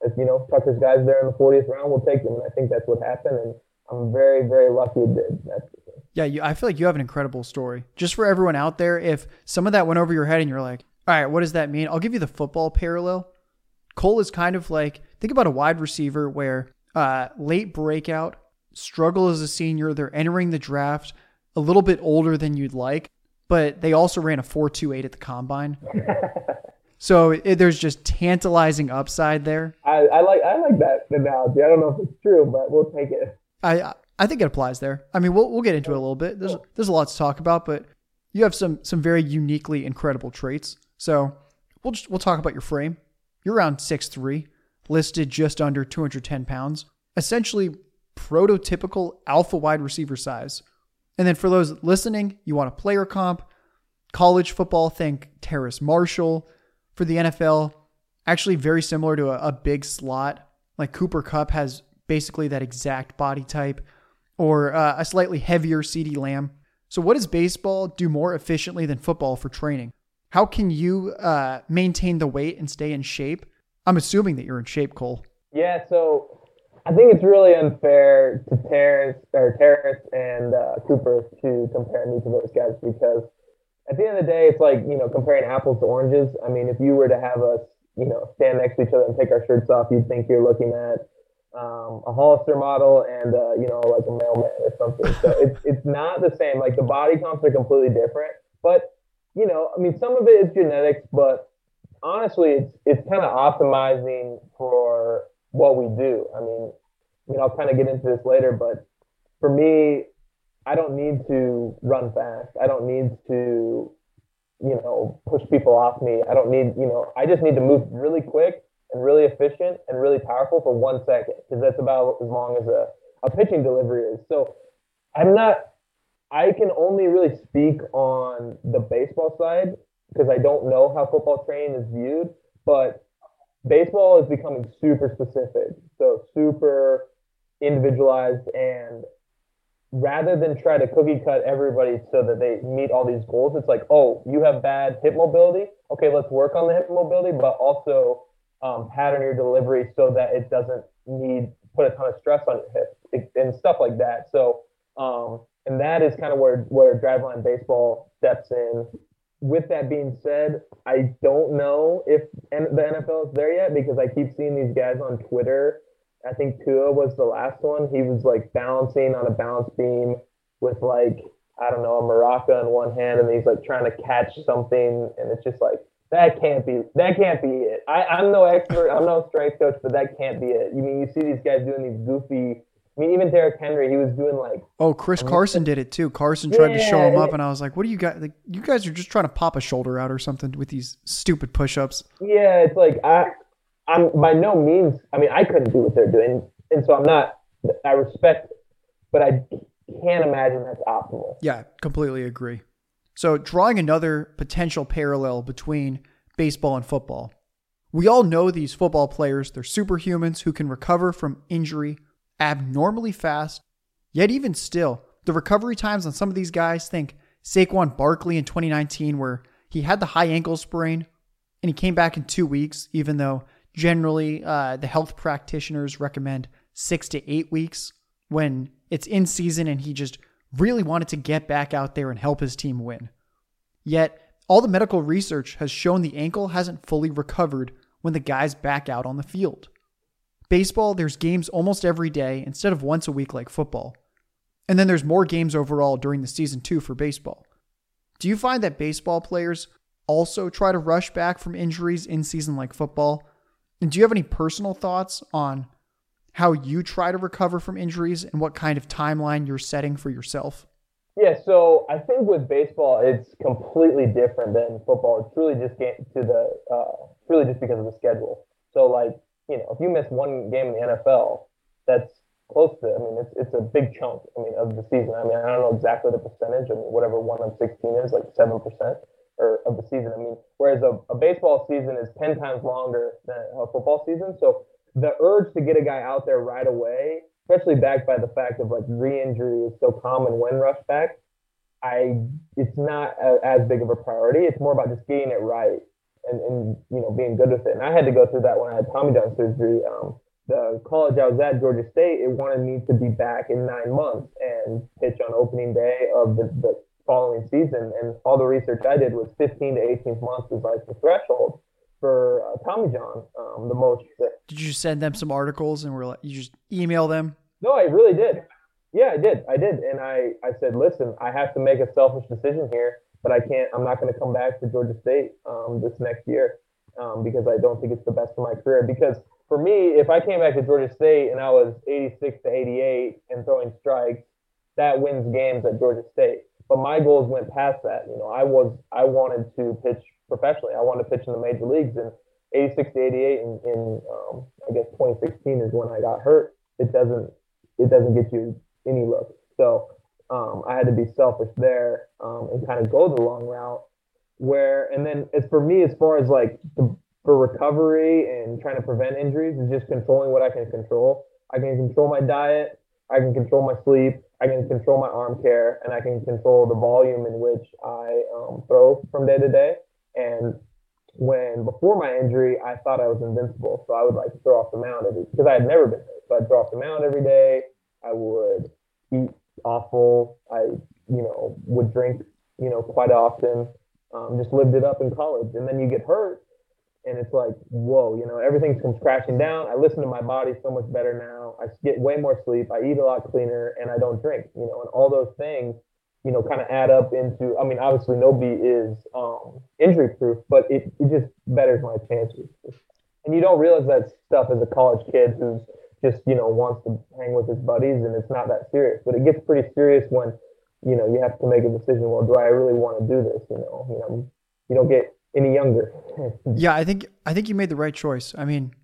if you know Tucker's guys there in the 40th round, we'll take them. And I think that's what happened, and I'm very very lucky it did. That's yeah, you, I feel like you have an incredible story. Just for everyone out there, if some of that went over your head and you're like, all right, what does that mean? I'll give you the football parallel. Cole is kind of like, think about a wide receiver where uh, late breakout, struggle as a senior, they're entering the draft a little bit older than you'd like, but they also ran a 4.28 at the combine. (laughs) so it, there's just tantalizing upside there. I, I like I like that analogy. I don't know if it's true, but we'll take it. I I think it applies there. I mean, we'll we'll get into it a little bit. There's there's a lot to talk about, but you have some some very uniquely incredible traits. So we'll just we'll talk about your frame. You're around six three, listed just under 210 pounds. Essentially, prototypical alpha wide receiver size. And then for those listening, you want a player comp, college football, think Terrace Marshall. For the NFL, actually very similar to a, a big slot. Like Cooper Kupp has basically that exact body type or uh, a slightly heavier CeeDee Lamb. So, what does baseball do more efficiently than football for training? How can you uh, maintain the weight and stay in shape? I'm assuming that you're in shape, Cole. Yeah, so I think it's really unfair to Terrence or Terrence and uh, Cooper to compare me to those guys because at the end of the day, it's like you know comparing apples to oranges. I mean, if you were to have us, you know, stand next to each other and take our shirts off, you'd think you're looking at um, a Hollister model and uh, you know like a mailman or something. So (laughs) it's it's not the same. Like the body comps are completely different. But you know, I mean, some of it is genetics, but honestly, it's it's kind of optimizing for what we do. I mean, I mean, I'll kind of get into this later, but for me, I don't need to run fast. I don't need to, you know, push people off me. I don't need, you know, I just need to move really quick and really efficient and really powerful for one second because that's about as long as a, a pitching delivery is. So I'm not, I can only really speak on the baseball side because I don't know how football training is viewed, but baseball is becoming super specific. So super individualized and rather than try to cookie cut everybody so that they meet all these goals, it's like, oh, you have bad hip mobility. Okay, let's work on the hip mobility, but also um, pattern your delivery so that it doesn't need put a ton of stress on your hip and stuff like that. So, um, and that is kind of where where Driveline Baseball steps in. With that being said, I don't know if the NFL is there yet because I keep seeing these guys on Twitter I think Tua was the last one. He was like balancing on a balance beam with like I don't know a maraca in one hand, and he's like trying to catch something, and it's just like that can't be that can't be it. I, I'm no expert, I'm no strength coach, but that can't be it. You mean you see these guys doing these goofy. I mean, even Derrick Henry, he was doing like. Oh, Chris Carson did it too. Carson tried yeah, to show him up, and I was like, "What do you guys? Like, you guys are just trying to pop a shoulder out or something with these stupid push-ups." Yeah, it's like I I'm by no means. I mean, I couldn't do what they're doing, and so I'm not. I respect, but I can't imagine that's optimal. Yeah, completely agree. So, drawing another potential parallel between baseball and football, we all know these football players. They're superhumans who can recover from injury abnormally fast. Yet, even still, the recovery times on some of these guys. Think Saquon Barkley in 2019, where he had the high ankle sprain and he came back in two weeks, even though Generally, uh, the health practitioners recommend six to eight weeks when it's in season and he just really wanted to get back out there and help his team win. Yet, all the medical research has shown the ankle hasn't fully recovered when the guy's back out on the field. Baseball, there's games almost every day instead of once a week like football. And then there's more games overall during the season too for baseball. Do you find that baseball players also try to rush back from injuries in season like football? And do you have any personal thoughts on how you try to recover from injuries and what kind of timeline you're setting for yourself? Yeah, so I think with baseball, it's completely different than football. It's really just to the, uh, really just because of the schedule. So like, you know, if you miss one game in the NFL, that's close to. I mean, it's it's a big chunk. I mean, of the season. I mean, I don't know exactly the percentage. I mean, whatever one of sixteen is, like seven percent or of the season. I mean, whereas a, a baseball season is 10 times longer than a football season. So the urge to get a guy out there right away, especially backed by the fact of like re-injury is so common when rushed back, I it's not a, as big of a priority. It's more about just getting it right and, and you know being good with it. And I had to go through that when I had Tommy John surgery. Um, the college I was at, Georgia State, it wanted me to be back in nine months and pitch on opening day of the, the following season. And all the research I did was 15 to 18 months is like the threshold for uh, Tommy John, um, the most. Did you send them some articles and were like, you just email them? No, I really did. Yeah, I did. I did. And I, I said, listen, I have to make a selfish decision here, but I can't, I'm not going to come back to Georgia State um, this next year um, because I don't think it's the best for my career. Because for me, if I came back to Georgia State and I was 86 to 88 and throwing strikes, that wins games at Georgia State but my goals went past that. You know, I was I wanted to pitch professionally. I wanted to pitch in the major leagues. And 86 to 88 in, in um, I guess 2016 is when I got hurt. It doesn't it doesn't get you any look. So um, I had to be selfish there um, and kind of go the long route. Where and then as for me, as far as like the, for recovery and trying to prevent injuries, is just controlling what I can control. I can control my diet. I can control my sleep. I can control my arm care and I can control the volume in which I um, throw from day to day. And when before my injury, I thought I was invincible, so I would like throw off the mound every because I had never been hurt. So I'd throw off the mound every day. I would eat awful. I you know would drink you know quite often. Um, just lived it up in college, and then you get hurt, and it's like, whoa, you know, everything comes crashing down. I listen to my body so much better now. I get way more sleep. I eat a lot cleaner, and I don't drink. You know, and all those things, you know, kind of add up into. I mean, obviously, nobody is um, injury proof, but it, it just betters my chances. And you don't realize that stuff as a college kid who's just you know wants to hang with his buddies and it's not that serious. But it gets pretty serious when you know you have to make a decision. Well, do I really want to do this? You know, you know, you don't get any younger. (laughs) yeah, I think I think you made the right choice. I mean,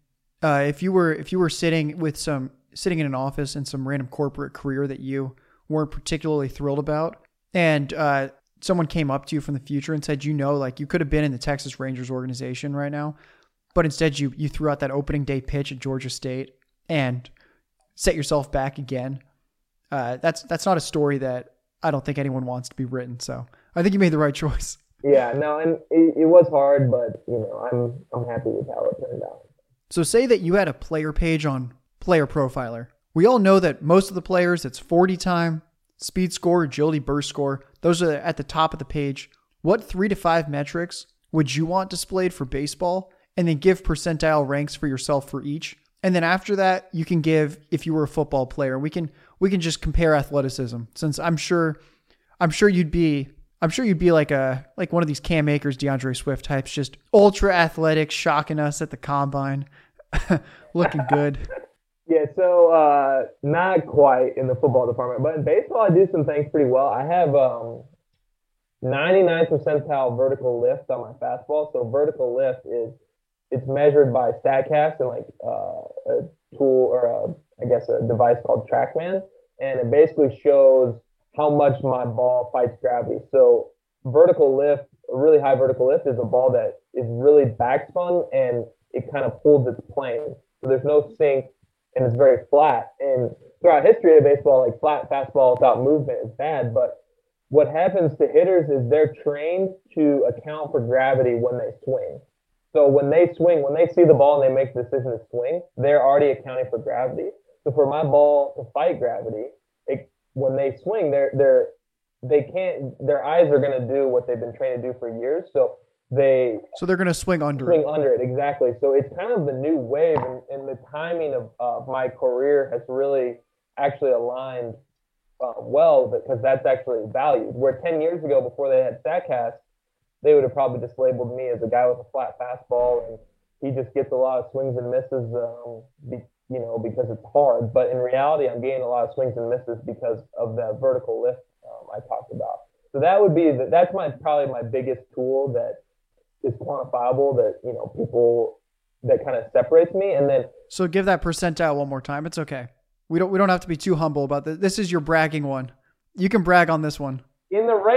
uh, if you were if you were sitting with some sitting in an office in some random corporate career that you weren't particularly thrilled about, and uh, someone came up to you from the future and said, you know, like you could have been in the Texas Rangers organization right now, but instead you you threw out that opening day pitch at Georgia State and set yourself back again. Uh, that's that's not a story that I don't think anyone wants to be written. So I think you made the right (laughs) choice. Yeah, no, and it, it was hard, but you know, I'm I'm happy with how it turned out. So say that you had a player page on Player Profiler. We all know that most of the players, it's 40 time, speed score, agility, burst score. Those are at the top of the page. What three to five metrics would you want displayed for baseball? And then give percentile ranks for yourself for each. And then after that, you can give if you were a football player. We can we can just compare athleticism since I'm sure I'm sure you'd be I'm sure you'd be like a like one of these Cam Akers, D'Andre Swift types, just ultra athletic, shocking us at the combine, (laughs) looking good. Yeah, so uh, not quite in the football department, but in baseball, I do some things pretty well. I have um, 99 percentile vertical lift on my fastball. So vertical lift is it's measured by Statcast and like uh, a tool or a, I guess a device called TrackMan, and it basically shows how much my ball fights gravity. So vertical lift, a really high vertical lift, is a ball that is really backspun and it kind of pulls its plane. So there's no sink and it's very flat. And throughout history of baseball, like flat fastball without movement is bad, but what happens to hitters is they're trained to account for gravity when they swing. So when they swing, when they see the ball and they make the decision to swing, they're already accounting for gravity. So for my ball to fight gravity, it, when they swing, they're they're they can't. Their eyes are going to do what they've been trained to do for years. So they so they're going to swing under swing it. under it exactly. So it's kind of the new wave, and, and the timing of, of my career has really actually aligned uh, well because that's actually valued. Where 10 years ago, before they had Statcast, they would have probably just labeled me as a guy with a flat fastball and he just gets a lot of swings and misses, um, be, you know, because it's hard. But in reality, I'm getting a lot of swings and misses because of that vertical lift um, I talked about. So that would be the, that's my probably my biggest tool that is quantifiable that you know people that kind of separates me. And then so give that percentile one more time. It's okay. We don't we don't have to be too humble about this. This is your bragging one. You can brag on this one. In the ra-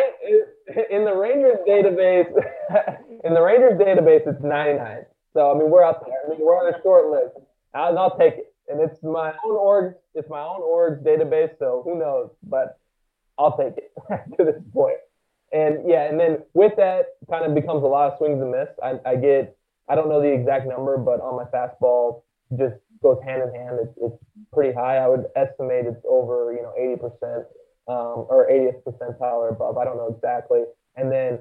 in the Rangers database, (laughs) in the Rangers database, it's 99. So I mean, we're out there. I mean, we're on a short list. I'll, I'll take it, and it's my own org. It's my own org database. So who knows? But I'll take it (laughs) to this point. And yeah, and then with that, kind of becomes a lot of swings and miss. I, I get, I don't know the exact number, but on my fastball, just goes hand in hand. It's, it's pretty high. I would estimate it's over, you know, 80% um, or 80th percentile or above. I don't know exactly. And then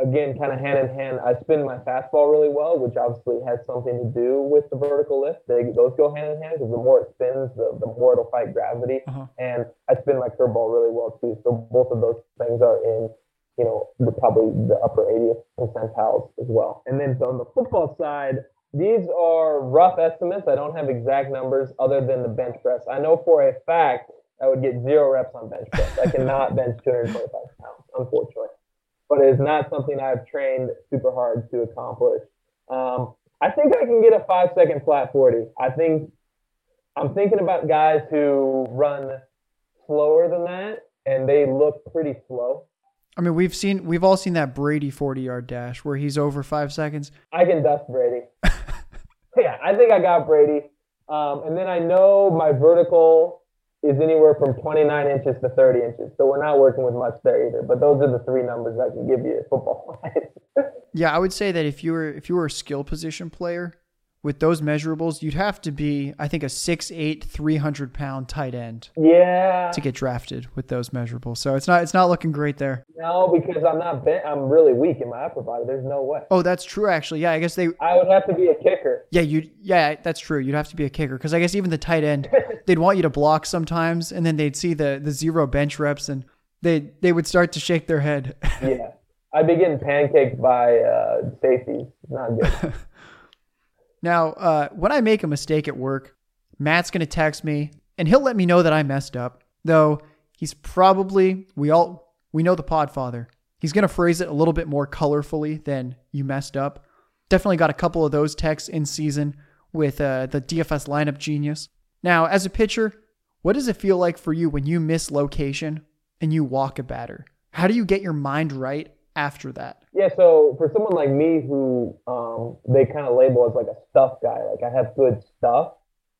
again, kind of hand in hand, I spin my fastball really well, which obviously has something to do with the vertical lift. They, those go hand in hand because the more it spins, the, the more it'll fight gravity. Uh-huh. And I spin my curveball really well too. So both of those things are in, you know, the, probably the upper 80th percentiles as well. And then so on the football side, these are rough estimates. I don't have exact numbers other than the bench press. I know for a fact I would get zero reps on bench press. I cannot bench 225 pounds, unfortunately but it is not something I've trained super hard to accomplish. Um, I think I can get a five second flat 40. I think I'm thinking about guys who run slower than that and they look pretty slow. I mean, we've seen, we've all seen that Brady 40 yard dash where he's over five seconds. I can dust Brady. (laughs) yeah, I think I got Brady. Um, and then I know my vertical is anywhere from 29 inches to 30 inches. So we're not working with much there either. But those are the three numbers I can give you (laughs) football wise. yeah, I would say that if you were if you were a skill position player, with those measurables, you'd have to be, I think, a 6'8", 300 pound tight end. Yeah. To get drafted with those measurables, so it's not it's not looking great there. No, because I'm not bent. I'm really weak in my upper body. There's no way. Oh, that's true. Actually, yeah. I guess they. I would have to be a kicker. Yeah, you. Yeah, that's true. You'd have to be a kicker because I guess even the tight end, (laughs) they'd want you to block sometimes, and then they'd see the the zero bench reps, and they they would start to shake their head. (laughs) yeah, I'd be getting pancaked by uh, safeties. Not good. (laughs) Now, uh, when I make a mistake at work, Matt's going to text me and he'll let me know that I messed up. Though he's probably we all we know the Podfather. He's going to phrase it a little bit more colorfully than you messed up. Definitely got a couple of those texts in season with uh, the DFS lineup genius. Now, as a pitcher, what does it feel like for you when you miss location and you walk a batter? How do you get your mind right after that? Yeah, so for someone like me who um, they kind of label as like a stuff guy, like I have good stuff,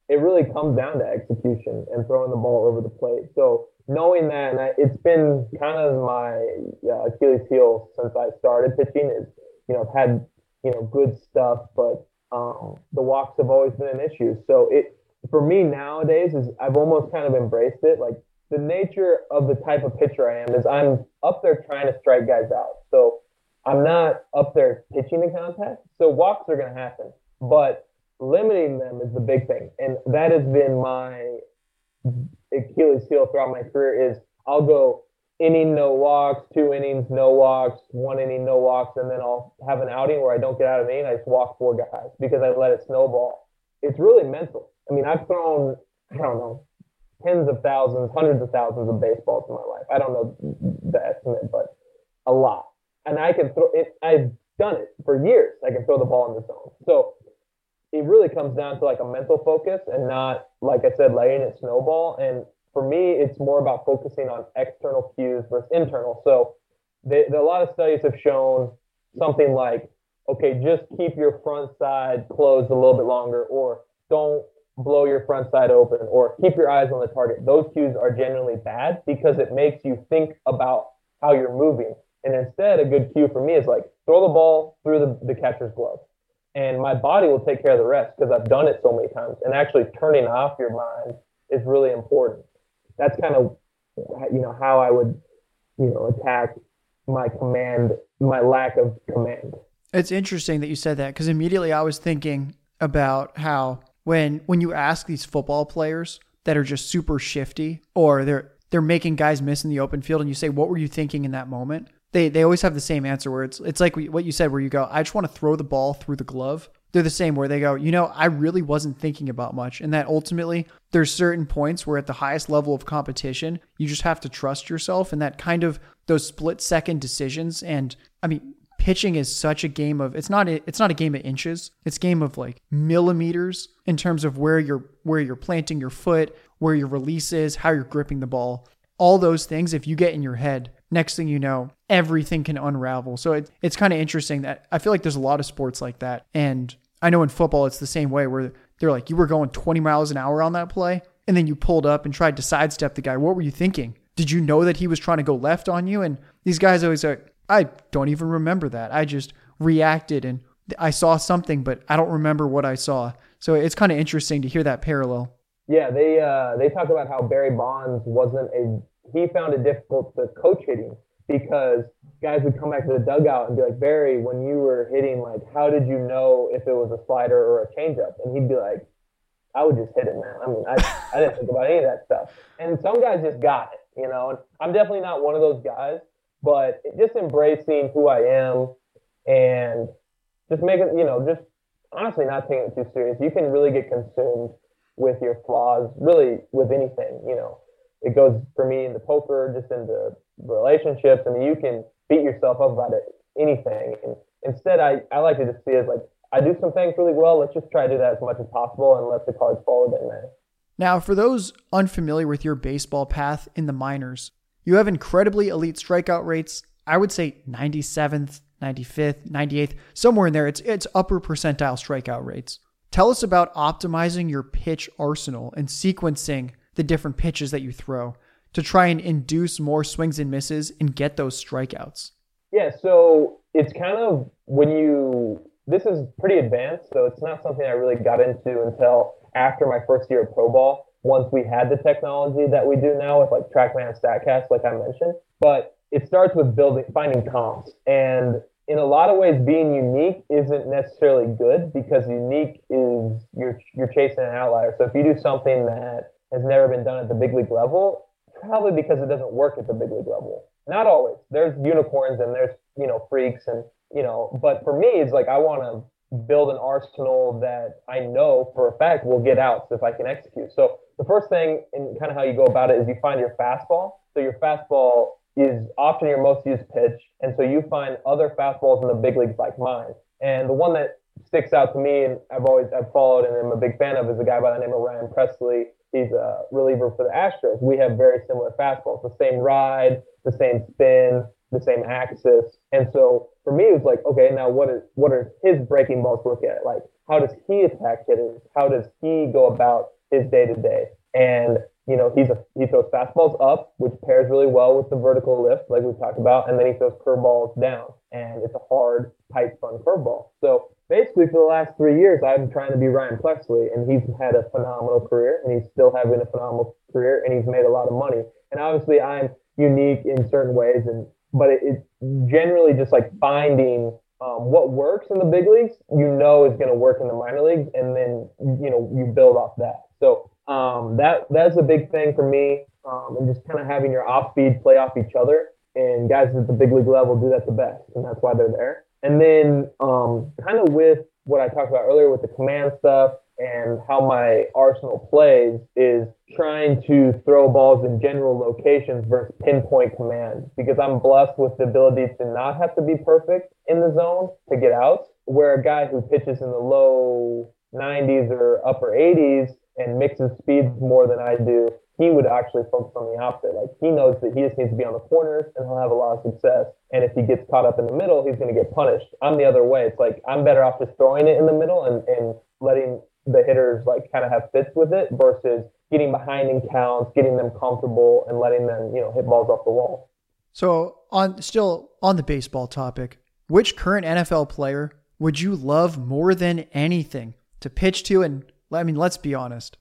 it really comes down to execution and throwing the ball over the plate. So knowing that, and I, it's been kind of my uh, Achilles heel since I started pitching is, you know, I've had, you know, good stuff, but um, the walks have always been an issue. So it, for me nowadays is I've almost kind of embraced it. Like the nature of the type of pitcher I am is I'm up there trying to strike guys out. So I'm not up there pitching the contact. So walks are going to happen, but limiting them is the big thing. And that has been my Achilles heel throughout my career is I'll go inning, no walks, two innings, no walks, one inning, no walks, and then I'll have an outing where I don't get out of the inning. I just walk four guys because I let it snowball. It's really mental. I mean, I've thrown, I don't know, tens of thousands, hundreds of thousands of baseballs in my life. I don't know the estimate, but a lot. And I can throw it. I've done it for years. I can throw the ball in the zone. So it really comes down to like a mental focus and not, like I said, letting it snowball. And for me, it's more about focusing on external cues versus internal. So they, a lot of studies have shown something like, okay, just keep your front side closed a little bit longer, or don't blow your front side open, or keep your eyes on the target. Those cues are generally bad because it makes you think about how you're moving. And instead, a good cue for me is like throw the ball through the, the catcher's glove and my body will take care of the rest because I've done it so many times. And actually turning off your mind is really important. That's kind of you know how I would you know attack my command, my lack of command. It's interesting that you said that because immediately I was thinking about how when when you ask these football players that are just super shifty or they're they're making guys miss in the open field and you say what were you thinking in that moment they they always have the same answer where it's it's like what you said where you go I just want to throw the ball through the glove. They're the same where they go, you know, I really wasn't thinking about much and that ultimately there's certain points where at the highest level of competition, you just have to trust yourself and that kind of those split second decisions and I mean pitching is such a game of it's not a, it's not a game of inches. It's a game of like millimeters in terms of where you're where you're planting your foot, where your release is, how you're gripping the ball. All those things if you get in your head, next thing you know, everything can unravel. So it, it's kind of interesting that I feel like there's a lot of sports like that. And I know in football, it's the same way where they're like, you were going 20 miles an hour on that play, and then you pulled up and tried to sidestep the guy. What were you thinking? Did you know that he was trying to go left on you? And these guys always are, I don't even remember that. I just reacted and I saw something, but I don't remember what I saw. So it's kind of interesting to hear that parallel. Yeah, they uh, they talk about how Barry Bonds wasn't a he found it difficult to coach hitting because guys would come back to the dugout and be like, Barry, when you were hitting, like, how did you know if it was a slider or a changeup? And he'd be like, I would just hit it, man. I mean, I, I didn't think about any of that stuff. And some guys just got it, you know. And I'm definitely not one of those guys, but just embracing who I am and just making, you know, just honestly not taking it too serious. You can really get consumed with your flaws, really with anything, you know it goes for me into poker, just into relationships. I mean, you can beat yourself up about it, anything. And instead, I, I like to just see it like, I do some things really well. Let's just try to do that as much as possible and let the cards fall they may. Now, for those unfamiliar with your baseball path in the minors, you have incredibly elite strikeout rates. I would say 97th, 95th, 98th, somewhere in there. It's it's upper percentile strikeout rates. Tell us about optimizing your pitch arsenal and sequencing the different pitches that you throw to try and induce more swings and misses and get those strikeouts? Yeah, so it's kind of when you this is pretty advanced, so it's not something I really got into until after my first year of pro ball. Once we had the technology that we do now with like TrackMan and Statcast, like I mentioned, but it starts with building finding comps and in a lot of ways being unique isn't necessarily good because unique is you're you're chasing an outlier. So if you do something that has never been done at the big league level, probably because it doesn't work at the big league level. Not always. There's unicorns and there's, you know, freaks and, you know, but for me, it's like I want to build an arsenal that I know for a fact will get outs if I can execute. So the first thing and kind of how you go about it is you find your fastball. So your fastball is often your most used pitch, and so you find other fastballs in the big leagues like mine. And the one that sticks out to me, and I've always I've followed and I'm a big fan of, is a guy by the name of Ryan Pressly. He's a reliever for the Astros. We have very similar fastballs, the same ride, the same spin, the same axis. And so for me, it was like, okay, now what is what are his breaking balls look at? Like, how does he attack hitters? How does he go about his day to day? And you know, he's a he throws fastballs up, which pairs really well with the vertical lift, like we talked about, and then he throws curveballs down, and it's a hard, pipe spun curveball. So basically, for the last three years, I've been trying to be Ryan Pressly, and he's had a phenomenal career, and he's still having a phenomenal career, and he's made a lot of money. And obviously, I'm unique in certain ways, and but it, it's generally just like finding um, what works in the big leagues, you know, is going to work in the minor leagues, and then you know you build off that. So um, that that's a big thing for me, um, and just kind of having your off speed play off each other. And guys at the big league level do that the best, and that's why they're there. And then um, kind of with what I talked about earlier with the command stuff, and how my arsenal plays is trying to throw balls in general locations versus pinpoint command because I'm blessed with the ability to not have to be perfect in the zone to get out. Where a guy who pitches in the low 90s or upper 80s and mixes speeds more than I do, he would actually focus on the opposite. Like he knows that he just needs to be on the corners and he'll have a lot of success. And if he gets caught up in the middle, he's going to get punished. I'm the other way. It's like I'm better off just throwing it in the middle and, and letting the hitters like kind of have fits with it versus getting behind in counts, getting them comfortable, and letting them you know hit balls off the wall. So on still on the baseball topic, which current NFL player would you love more than anything to pitch to? And I mean, let's be honest,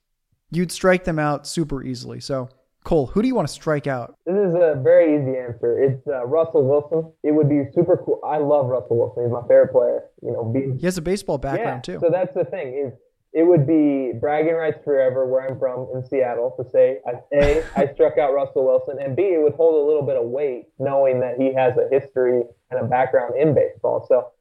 you'd strike them out super easily. So Cole, who do you want to strike out? This is a very easy answer. It's uh, Russell Wilson. It would be super cool. I love Russell Wilson. He's my favorite player. You know, being, he has a baseball background yeah, too. So that's the thing is it would be bragging rights forever where I'm from in Seattle to say, A, I struck out Russell Wilson, and B, it would hold a little bit of weight knowing that he has a history and a background in baseball. So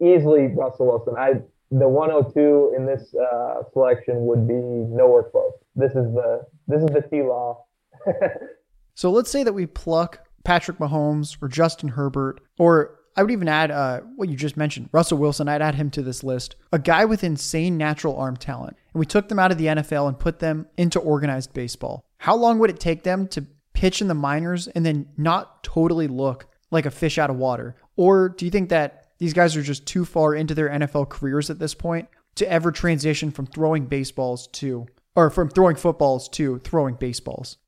easily Russell Wilson. I the 102 in this uh, selection would be nowhere close. This is the this is the T law. (laughs) so let's say that we pluck Patrick Mahomes or Justin Herbert or I would even add uh, what you just mentioned, Russell Wilson. I'd add him to this list. A guy with insane natural arm talent. And we took them out of the NFL and put them into organized baseball. How long would it take them to pitch in the minors and then not totally look like a fish out of water? Or do you think that these guys are just too far into their NFL careers at this point to ever transition from throwing baseballs to, or from throwing footballs to throwing baseballs?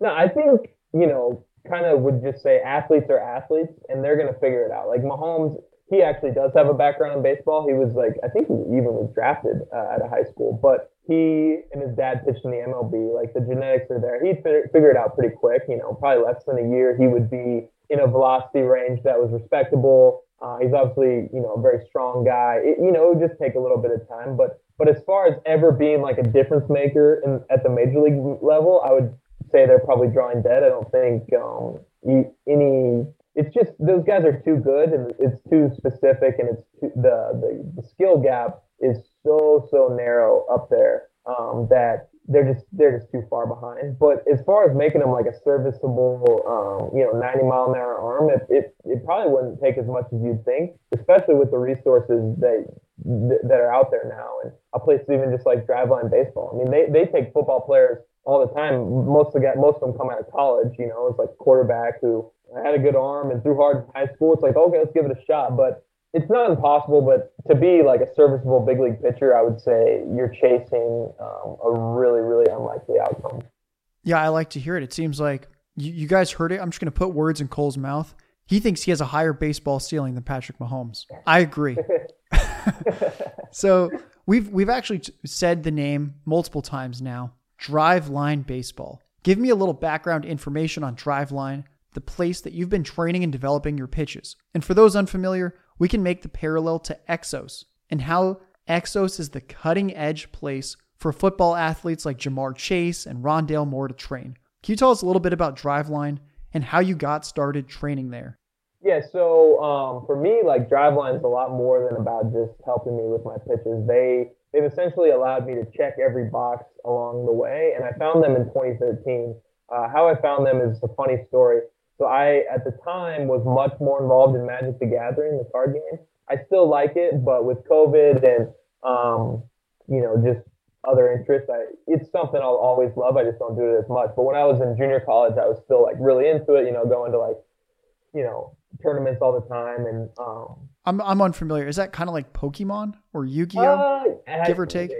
No, I think, you know, kind of would just say athletes are athletes and they're going to figure it out. Like Mahomes, he actually does have a background in baseball. He was like, I think he even was drafted uh, at a high school, but he and his dad pitched in the MLB. Like the genetics are there. He'd figure it out pretty quick. You know, probably less than a year, he would be in a velocity range that was respectable. Uh, he's obviously, you know, a very strong guy. It, you know, it would just take a little bit of time. But but as far as ever being like a difference maker in, at the major league level, I would say they're probably drawing dead. I don't think um, any. It's just those guys are too good and it's too specific and it's too, the, the the skill gap is so so narrow up there um, that they're just they're just too far behind. But as far as making them like a serviceable, um, you know, 90 mile an hour arm, it, it it probably wouldn't take as much as you'd think, especially with the resources that that are out there now. And a place even just like Driveline Baseball. I mean, they they take football players all the time. Most of the most of them come out of college. You know, it's like quarterback who had a good arm and threw hard in high school. It's like okay, let's give it a shot. But it's not impossible. But to be like a serviceable big league pitcher, I would say you're chasing um, a really really unlikely outcome. Yeah, I like to hear it. It seems like you, you guys heard it. I'm just going to put words in Cole's mouth. He thinks he has a higher baseball ceiling than Patrick Mahomes. I agree. (laughs) (laughs) so we've we've actually said the name multiple times now. Driveline Baseball. Give me a little background information on Driveline, the place that you've been training and developing your pitches. And for those unfamiliar, we can make the parallel to Exos and how Exos is the cutting edge place for football athletes like Ja'Marr Chase and Rondale Moore to train. Can you tell us a little bit about Driveline and how you got started training there? Yeah, so um, for me, like Driveline is a lot more than about just helping me with my pitches. They they've essentially allowed me to check every box along the way, and I found them in 2013. Uh, how I found them is a funny story. So I, at the time, was much more involved in Magic the Gathering, the card game. I still like it, but with COVID and um, you know just other interests, I it's something I'll always love. I just don't do it as much. But when I was in junior college, I was still like really into it. You know, going to like you know tournaments all the time and um, I'm I'm unfamiliar. Is that kind of like Pokemon or Yu-Gi-Oh? uh, give or take?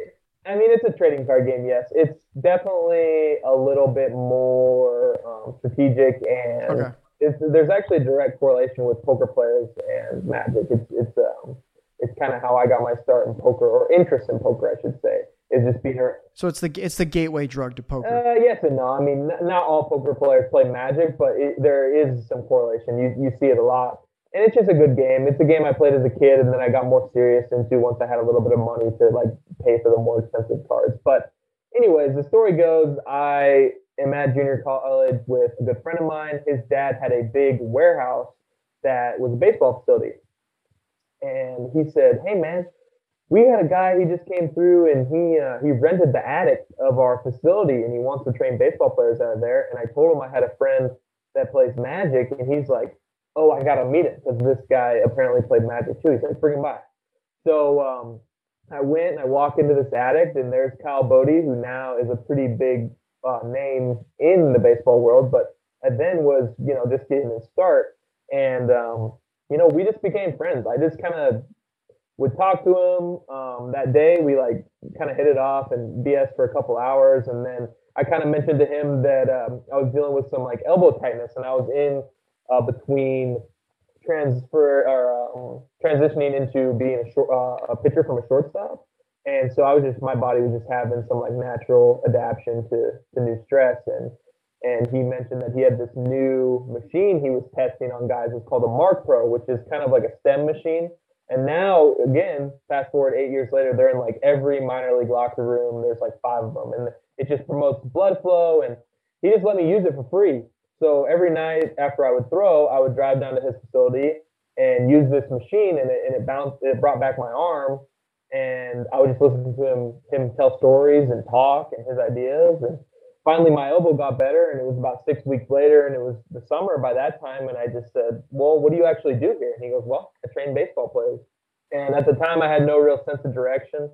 I mean, it's a trading card game. Yes, it's definitely a little bit more um, strategic, and Okay. it's, there's actually a direct correlation with poker players and Magic. It's it's um, it's kind of how I got my start in poker, or interest in poker, I should say, is just being a So it's the it's the gateway drug to poker. uh, yes and no. I mean, n- not all poker players play Magic, but it, there is some correlation. You you see it a lot, and it's just a good game. It's a game I played as a kid, and then I got more serious into once I had a little bit of money to like pay for the more expensive cards. But anyways, the story goes, I am at junior college with a good friend of mine. His dad had a big warehouse that was a baseball facility, and he said, "Hey man." we had a guy he just came through and he uh, he rented the attic of our facility and he wants to train baseball players out of there. And I told him I had a friend that plays Magic and he's like, oh, I gotta meet him because this guy apparently played Magic too. He said, bring him by. So um, I went and I walked into this attic and there's Kyle Boddy who now is a pretty big uh, name in the baseball world, but I then was you know just getting his start and um, you know we just became friends. I just kind of would talk to him um, that day. We like kind of hit it off and BS for a couple hours, and then I kind of mentioned to him that um, I was dealing with some like elbow tightness, and I was in uh, between transfer or um, transitioning into being a short uh, a pitcher from a shortstop, and so I was just my body was just having some like natural adaptation to to new stress and. And he mentioned that he had this new machine he was testing on guys. It's called a Marc Pro, which is kind of like a STEM machine. And now, again, fast forward eight years later, they're in like every minor league locker room. There's like five of them, and it just promotes blood flow. And he just let me use it for free. So every night after I would throw, I would drive down to his facility and use this machine, and it, and it bounced, it brought back my arm, and I would just listen to him him tell stories and talk and his ideas. And finally, my elbow got better, and it was about six weeks later, and it was the summer by that time, and I just said, "Well, what do you actually do here?" And he goes, "Well, I train baseball players." And at the time, I had no real sense of direction.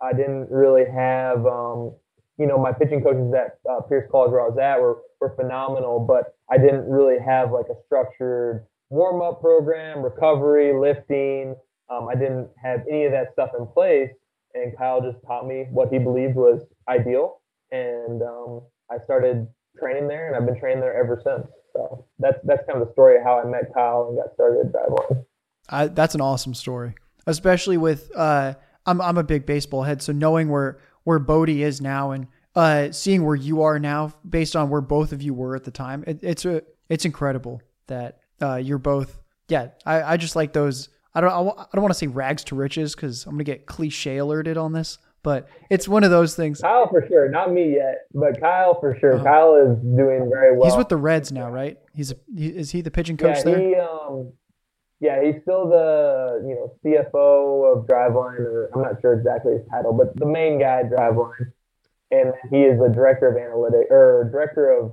I didn't really have, um, you know, my pitching coaches at uh, Pierce College where I was at were were phenomenal, but I didn't really have like a structured warm up program, recovery, lifting. Um, I didn't have any of that stuff in place, and Kyle just taught me what he believed was ideal, and um, I started training there, and I've been training there ever since. So that's that's kind of the story of how I met Kyle and got started at Driveline. I, that's an awesome story, especially with uh, I'm I'm a big baseball head, so knowing where where Boddy is now and uh, seeing where you are now, based on where both of you were at the time, it, it's a it's incredible that uh, you're both. Yeah, I, I just like those. I don't I, don't want to say rags to riches because I'm gonna get cliche alerted on this, but it's one of those things. Kyle for sure, not me yet, but Kyle for sure. Uh-huh. Kyle is doing very well. He's with the Reds now, right? He's a, he, is he the pitching coach yeah, there? he um, yeah, he's still the you know CFO of Driveline, or I'm not sure exactly his title, but the main guy at Driveline, and he is the director of analytics or director of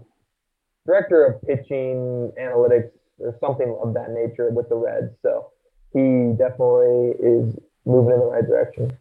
director of pitching analytics or something of that nature with the Reds. So he definitely is moving in the right direction.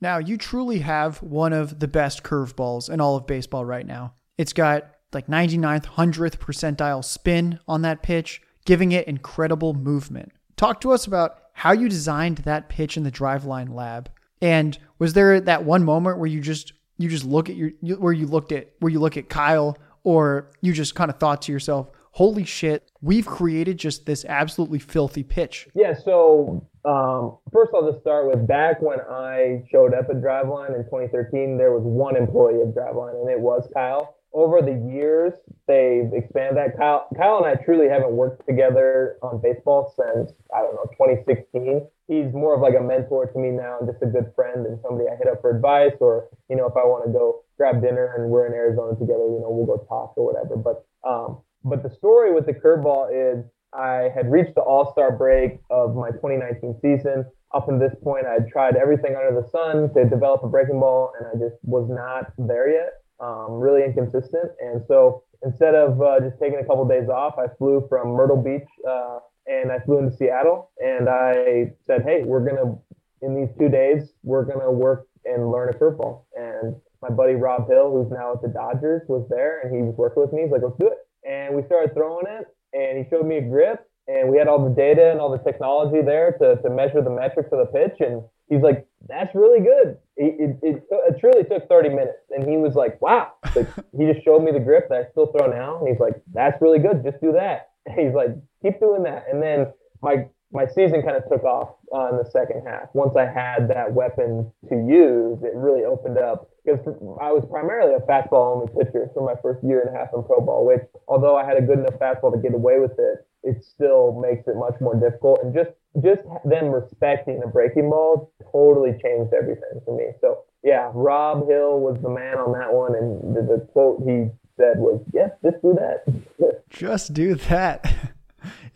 Now, you truly have one of the best curveballs in all of baseball right now. It's got like 99th, 100th percentile spin on that pitch, giving it incredible movement. Talk to us about how you designed that pitch in the Driveline lab. And was there that one moment where you just you just look at your where you looked at where you look at Kyle or you just kind of thought to yourself, "Holy shit, we've created just this absolutely filthy pitch." Yeah, so um, first I'll just start with back when I showed up at Driveline in 2013, there was one employee of Driveline, and it was Kyle. Over the years, they've expanded that. Kyle, Kyle and I truly haven't worked together on baseball since, I don't know, 2016. He's more of like a mentor to me now and just a good friend and somebody I hit up for advice or, you know, if I want to go grab dinner and we're in Arizona together, you know, we'll go talk or whatever. But um, but the story with the curveball is I had reached the All Star break of my 2019 season. Up until this point, I had tried everything under the sun to develop a breaking ball, and I just was not there yet. Um, really inconsistent. And so instead of uh, just taking a couple days off, I flew from Myrtle Beach uh, and I flew into Seattle. And I said, hey, we're going to, in these two days, we're going to work and learn a curveball. And my buddy Rob Hill, who's now at the Dodgers, was there and he was working with me. He's like, let's do it. And we started throwing it and he showed me a grip and we had all the data and all the technology there to, to measure the metrics of the pitch. And he's like, that's really good. It, it, it, it truly took 30 minutes. And he was like, wow. Like, (laughs) he just showed me the grip that I still throw now. And he's like, that's really good. Just do that. And (laughs) he's like, keep doing that. And then my my season kind of took off uh, in the second half. Once I had that weapon to use, it really opened up because I was primarily a fastball only pitcher for my first year and a half in pro ball, which although I had a good enough fastball to get away with it, it still makes it much more difficult. And just just them respecting the breaking ball totally changed everything for me. So yeah, Rob Hill was the man on that one, and the, the quote he said was, "Yes, just do that." (laughs) just do that. (laughs)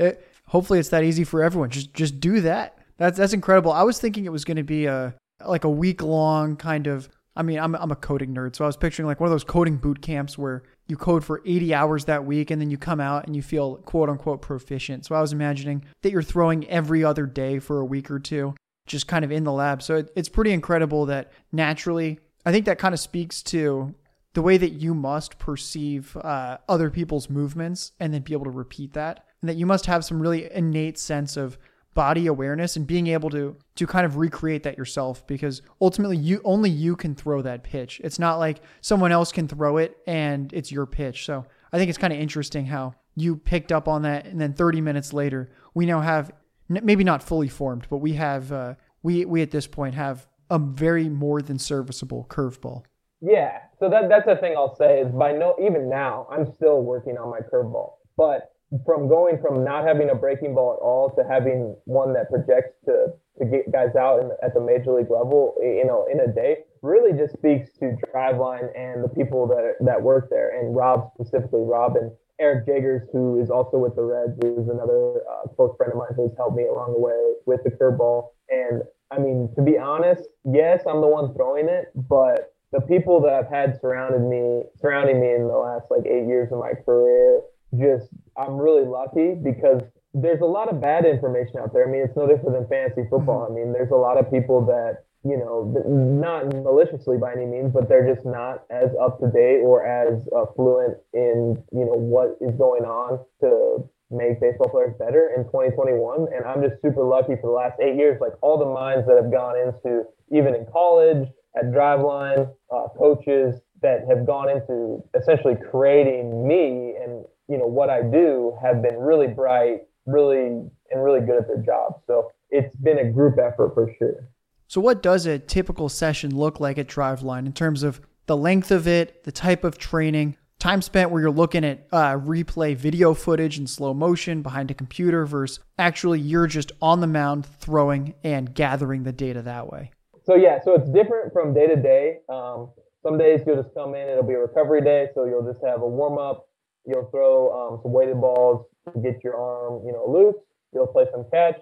It, hopefully it's that easy for everyone. Just just do that. That's that's incredible. I was thinking it was going to be a like a week long kind of. I mean, I'm I'm a coding nerd, so I was picturing like one of those coding boot camps where you code for 80 hours that week and then you come out and you feel quote unquote proficient. So I was imagining that you're throwing every other day for a week or two, just kind of in the lab. So it, it's pretty incredible that naturally, I think that kind of speaks to the way that you must perceive uh, other people's movements and then be able to repeat that and that you must have some really innate sense of body awareness and being able to to kind of recreate that yourself because ultimately you only you can throw that pitch. It's not like someone else can throw it and it's your pitch. So I think it's kind of interesting how you picked up on that and then 30 minutes later we now have maybe not fully formed, but we have uh, we we at this point have a very more than serviceable curveball. Yeah, so that that's the thing I'll say is by no even now I'm still working on my curveball, but from going from not having a breaking ball at all to having one that projects to to get guys out in, at the major league level, you know, in a day, really just speaks to Driveline and the people that that work there, and Rob specifically, Rob and Eric Jagers, who is also with the Reds, who's another uh, close friend of mine who's helped me along the way with the curveball. And I mean, to be honest, yes, I'm the one throwing it, but the people that I've had surrounded me, surrounding me in the last like eight years of my career, just I'm really lucky because there's a lot of bad information out there. I mean, it's no different than fantasy football. Mm-hmm. I mean, there's a lot of people that you know, not maliciously by any means, but they're just not as up to date or as uh, fluent in you know what is going on to make baseball players better in 2021. And I'm just super lucky for the last eight years, like all the minds that have gone into even in college at Driveline, uh, coaches that have gone into essentially creating me and you know what I do have been really bright, really and really good at their job. So it's been a group effort for sure. So what does a typical session look like at Driveline in terms of the length of it, the type of training, time spent where you're looking at uh, replay video footage in slow motion behind a computer versus actually you're just on the mound throwing and gathering the data that way? So yeah, so it's different from day to day. Um, some days you'll just come in, it'll be a recovery day, so you'll just have a warm up, You'll throw um, some weighted balls to get your arm, you know, loose. You'll play some catch.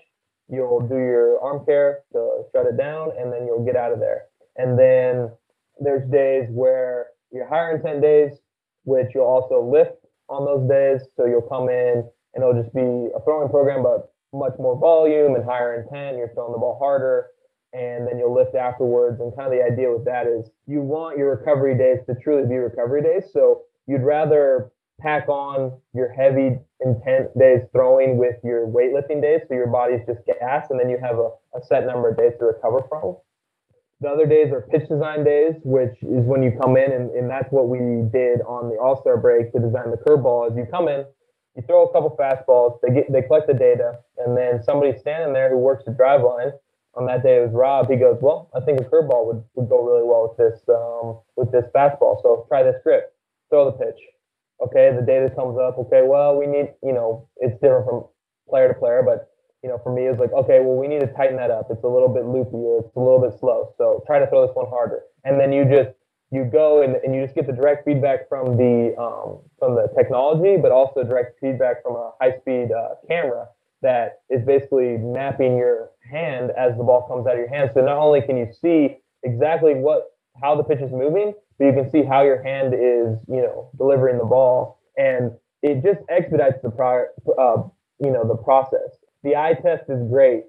You'll do your arm care to shut it down, and then you'll get out of there. And then there's days where you're higher intent days, which you'll also lift on those days. So you'll come in and it'll just be a throwing program, but much more volume and higher intent. You're throwing the ball harder, and then you'll lift afterwards. And kind of the idea with that is you want your recovery days to truly be recovery days. So you'd rather pack on your heavy, intense days throwing with your weightlifting days, so your body's just gas, and then you have a, a set number of days to recover from. The other days are pitch design days, which is when you come in, and, and that's what we did on the All Star break to design the curveball. Is you come in, you throw a couple fastballs, they get they collect the data, and then somebody standing there who works the Driveline On that day, it was Rob. He goes, "Well, I think a curveball would, would go really well with this um, with this fastball. So try this grip, throw the pitch, okay, the data comes up, okay, well, we need, you know, it's different from player to player, but you know, for me, it's like, okay, well, we need to tighten that up. It's a little bit loopy or it's a little bit slow. So try to throw this one harder. And then you just you go and, and you just get the direct feedback from the um, from the technology, but also direct feedback from a high speed uh, camera that is basically mapping your hand as the ball comes out of your hand. So not only can you see exactly what how the pitch is moving, but you can see how your hand is, you know, delivering the ball, and it just expedites the pro, uh, you know, the process. The eye test is great,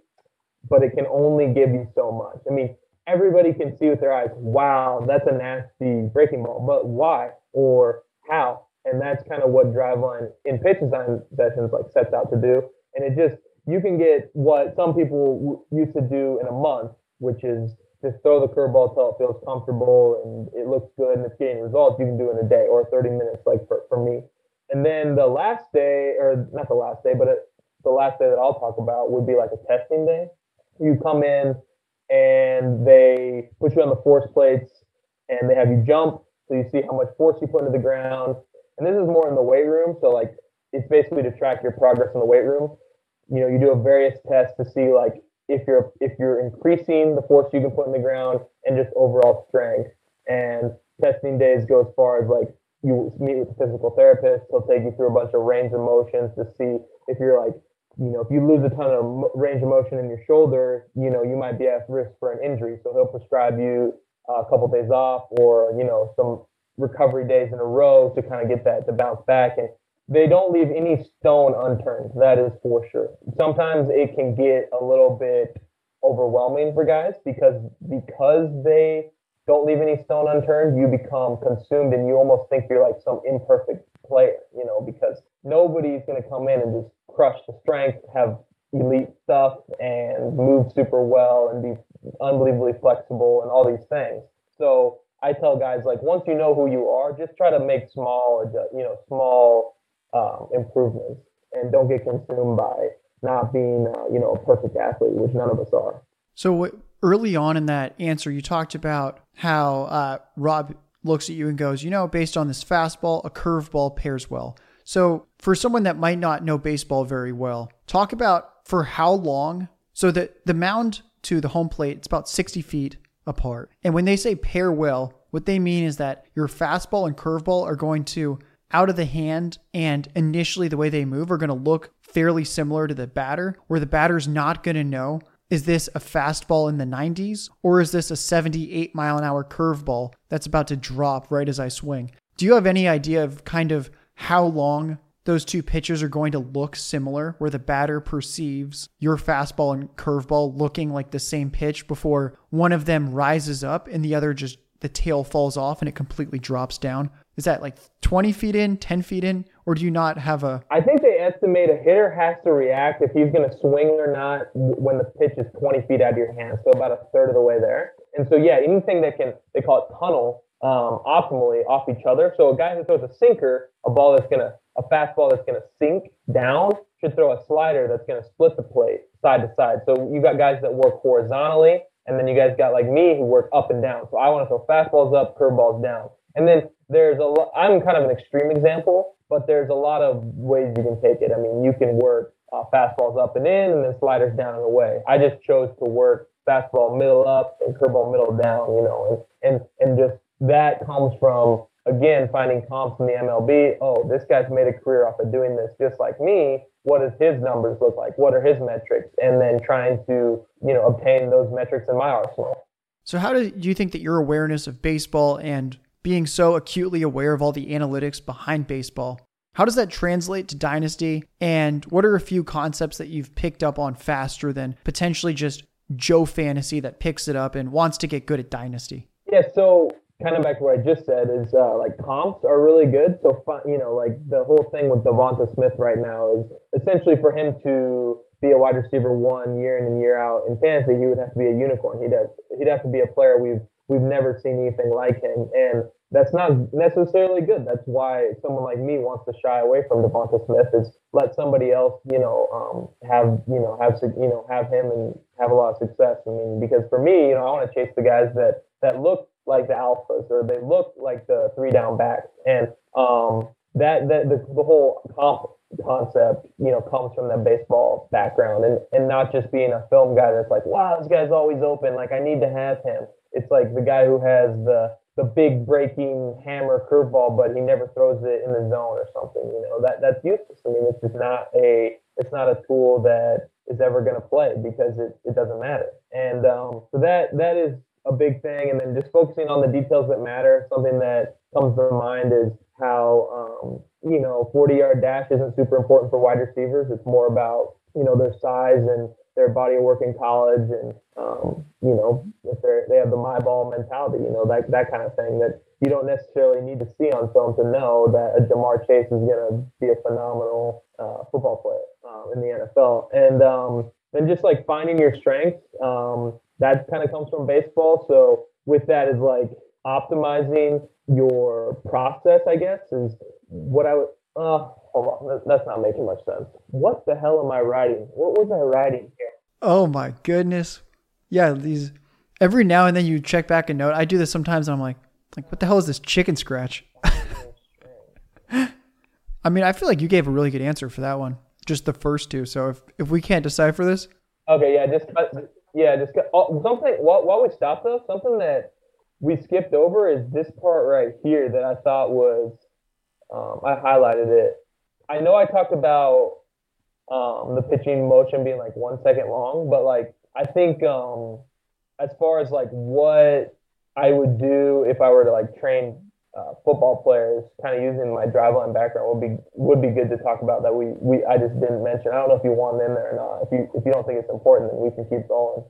but it can only give you so much. I mean, everybody can see with their eyes, wow, that's a nasty breaking ball, but why or how? And that's kind of what Driveline in pitch design sessions like sets out to do. And it just you can get what some people used to do in a month, which is just throw the curveball till it feels comfortable and it looks good and it's getting results. You can do in a day or 30 minutes, like for, for me. And then the last day, or not the last day, but it, the last day that I'll talk about would be like a testing day. You come in and they put you on the force plates and they have you jump so you see how much force you put into the ground. And this is more in the weight room, so like it's basically to track your progress in the weight room. You know, you do a various tests to see like if you're if you're increasing the force you can put in the ground and just overall strength. And testing days go as far as like you meet with a physical therapist. He'll take you through a bunch of range of motions to see if you're like, you know, if you lose a ton of range of motion in your shoulder, you know, you might be at risk for an injury. So he'll prescribe you a couple days off or, you know, some recovery days in a row to kind of get that to bounce back. And they don't leave any stone unturned. That is for sure. Sometimes it can get a little bit overwhelming for guys because because they don't leave any stone unturned, you become consumed and you almost think you're like some imperfect player, you know, because nobody's going to come in and just crush the strength, have elite stuff, and move super well and be unbelievably flexible and all these things. So I tell guys like once you know who you are, just try to make small, you know, small um, improvements, and don't get consumed by not being, uh, you know, a perfect athlete, which none of us are. So early on in that answer, you talked about how uh, Rob looks at you and goes, you know, based on this fastball, a curveball pairs well. So for someone that might not know baseball very well, talk about for how long. So that the mound to the home plate, it's about 60 feet apart. And when they say pair well, what they mean is that your fastball and curveball are going to out of the hand and initially the way they move are going to look fairly similar to the batter, where the batter's not going to know is this a fastball in the 90s or is this a 78 mile an hour curveball that's about to drop right as I swing? Do you have any idea of kind of how long those two pitches are going to look similar, where the batter perceives your fastball and curveball looking like the same pitch before one of them rises up and the other just the tail falls off and it completely drops down? Is that like 20 feet in, 10 feet in, or do you not have a? I think they estimate a hitter has to react if he's going to swing or not when the pitch is 20 feet out of your hand, so about a third of the way there. And so, yeah, anything that can, they call it tunnel um, optimally off each other. So a guy who throws a sinker, a ball that's going to, a fastball that's going to sink down, should throw a slider that's going to split the plate side to side. So you got guys that work horizontally, and then you guys got like me who work up and down. So I want to throw fastballs up, curveballs down. And then there's a lot, I'm kind of an extreme example, but there's a lot of ways you can take it. I mean, you can work uh, fastballs up and in and then sliders down and away. I just chose to work fastball middle up and curveball middle down, you know, and, and, and just that comes from, again, finding comps in the MLB. Oh, this guy's made a career off of doing this just like me. What does his numbers look like? What are his metrics? And then trying to, you know, obtain those metrics in my arsenal. So, how do you think that your awareness of baseball and being so acutely aware of all the analytics behind baseball. How does that translate to Dynasty? And what are a few concepts that you've picked up on faster than potentially just Joe Fantasy that picks it up and wants to get good at Dynasty? Yeah, so kind of back to what I just said is uh, like comps are really good. So you know, like the whole thing with Devonta Smith right now is essentially for him to be a wide receiver one year in and year out in fantasy, he would have to be a unicorn. He'd have he'd have to be a player we've we've never seen anything like him. And that's not necessarily good. That's why someone like me wants to shy away from Devonta Smith is let somebody else, you know, um, have, you know, have, you know, have him and have a lot of success. I mean, because for me, you know, I want to chase the guys that, that look like the alphas or they look like the three down backs. And, um, that, that the, the whole comp concept, you know, comes from that baseball background and, and not just being a film guy that's like, wow, this guy's always open. Like I need to have him. It's like the guy who has the the big breaking hammer curveball, but he never throws it in the zone or something. You know that that's useless. I mean, it's just not a it's not a tool that is ever going to play because it, it doesn't matter. And um, so that that is a big thing. And then just focusing on the details that matter. Something that comes to mind is how um, you know 40 yard dash isn't super important for wide receivers. It's more about you know their size and their body of work in college and um, you know if they they have the my ball mentality you know that that kind of thing that you don't necessarily need to see on film to know that a Ja'Marr Chase is going to be a phenomenal uh, football player uh, in the NFL and um, and just like finding your strengths um, that kind of comes from baseball so with that is like optimizing your process I guess is what I would uh, hold on, that's not making much sense. What the hell am I writing? What was I writing here? Oh my goodness. Yeah, these every now and then you check back a note. I do this sometimes and I'm like, like what the hell is this chicken scratch? (laughs) I mean, I feel like you gave a really good answer for that one. Just the first two. So if if we can't decipher this, okay, yeah, just yeah, just oh, something. While, while we stop though, something that we skipped over is this part right here that I thought was um, I highlighted it. I know I talked about um, the pitching motion being like one second long, but like I think um, as far as like what I would do if I were to like train uh, football players, kind of using my Driveline background would be would be good to talk about that we we I just didn't mention. I don't know if you want it in there or not. If you if you don't think it's important, then we can keep going.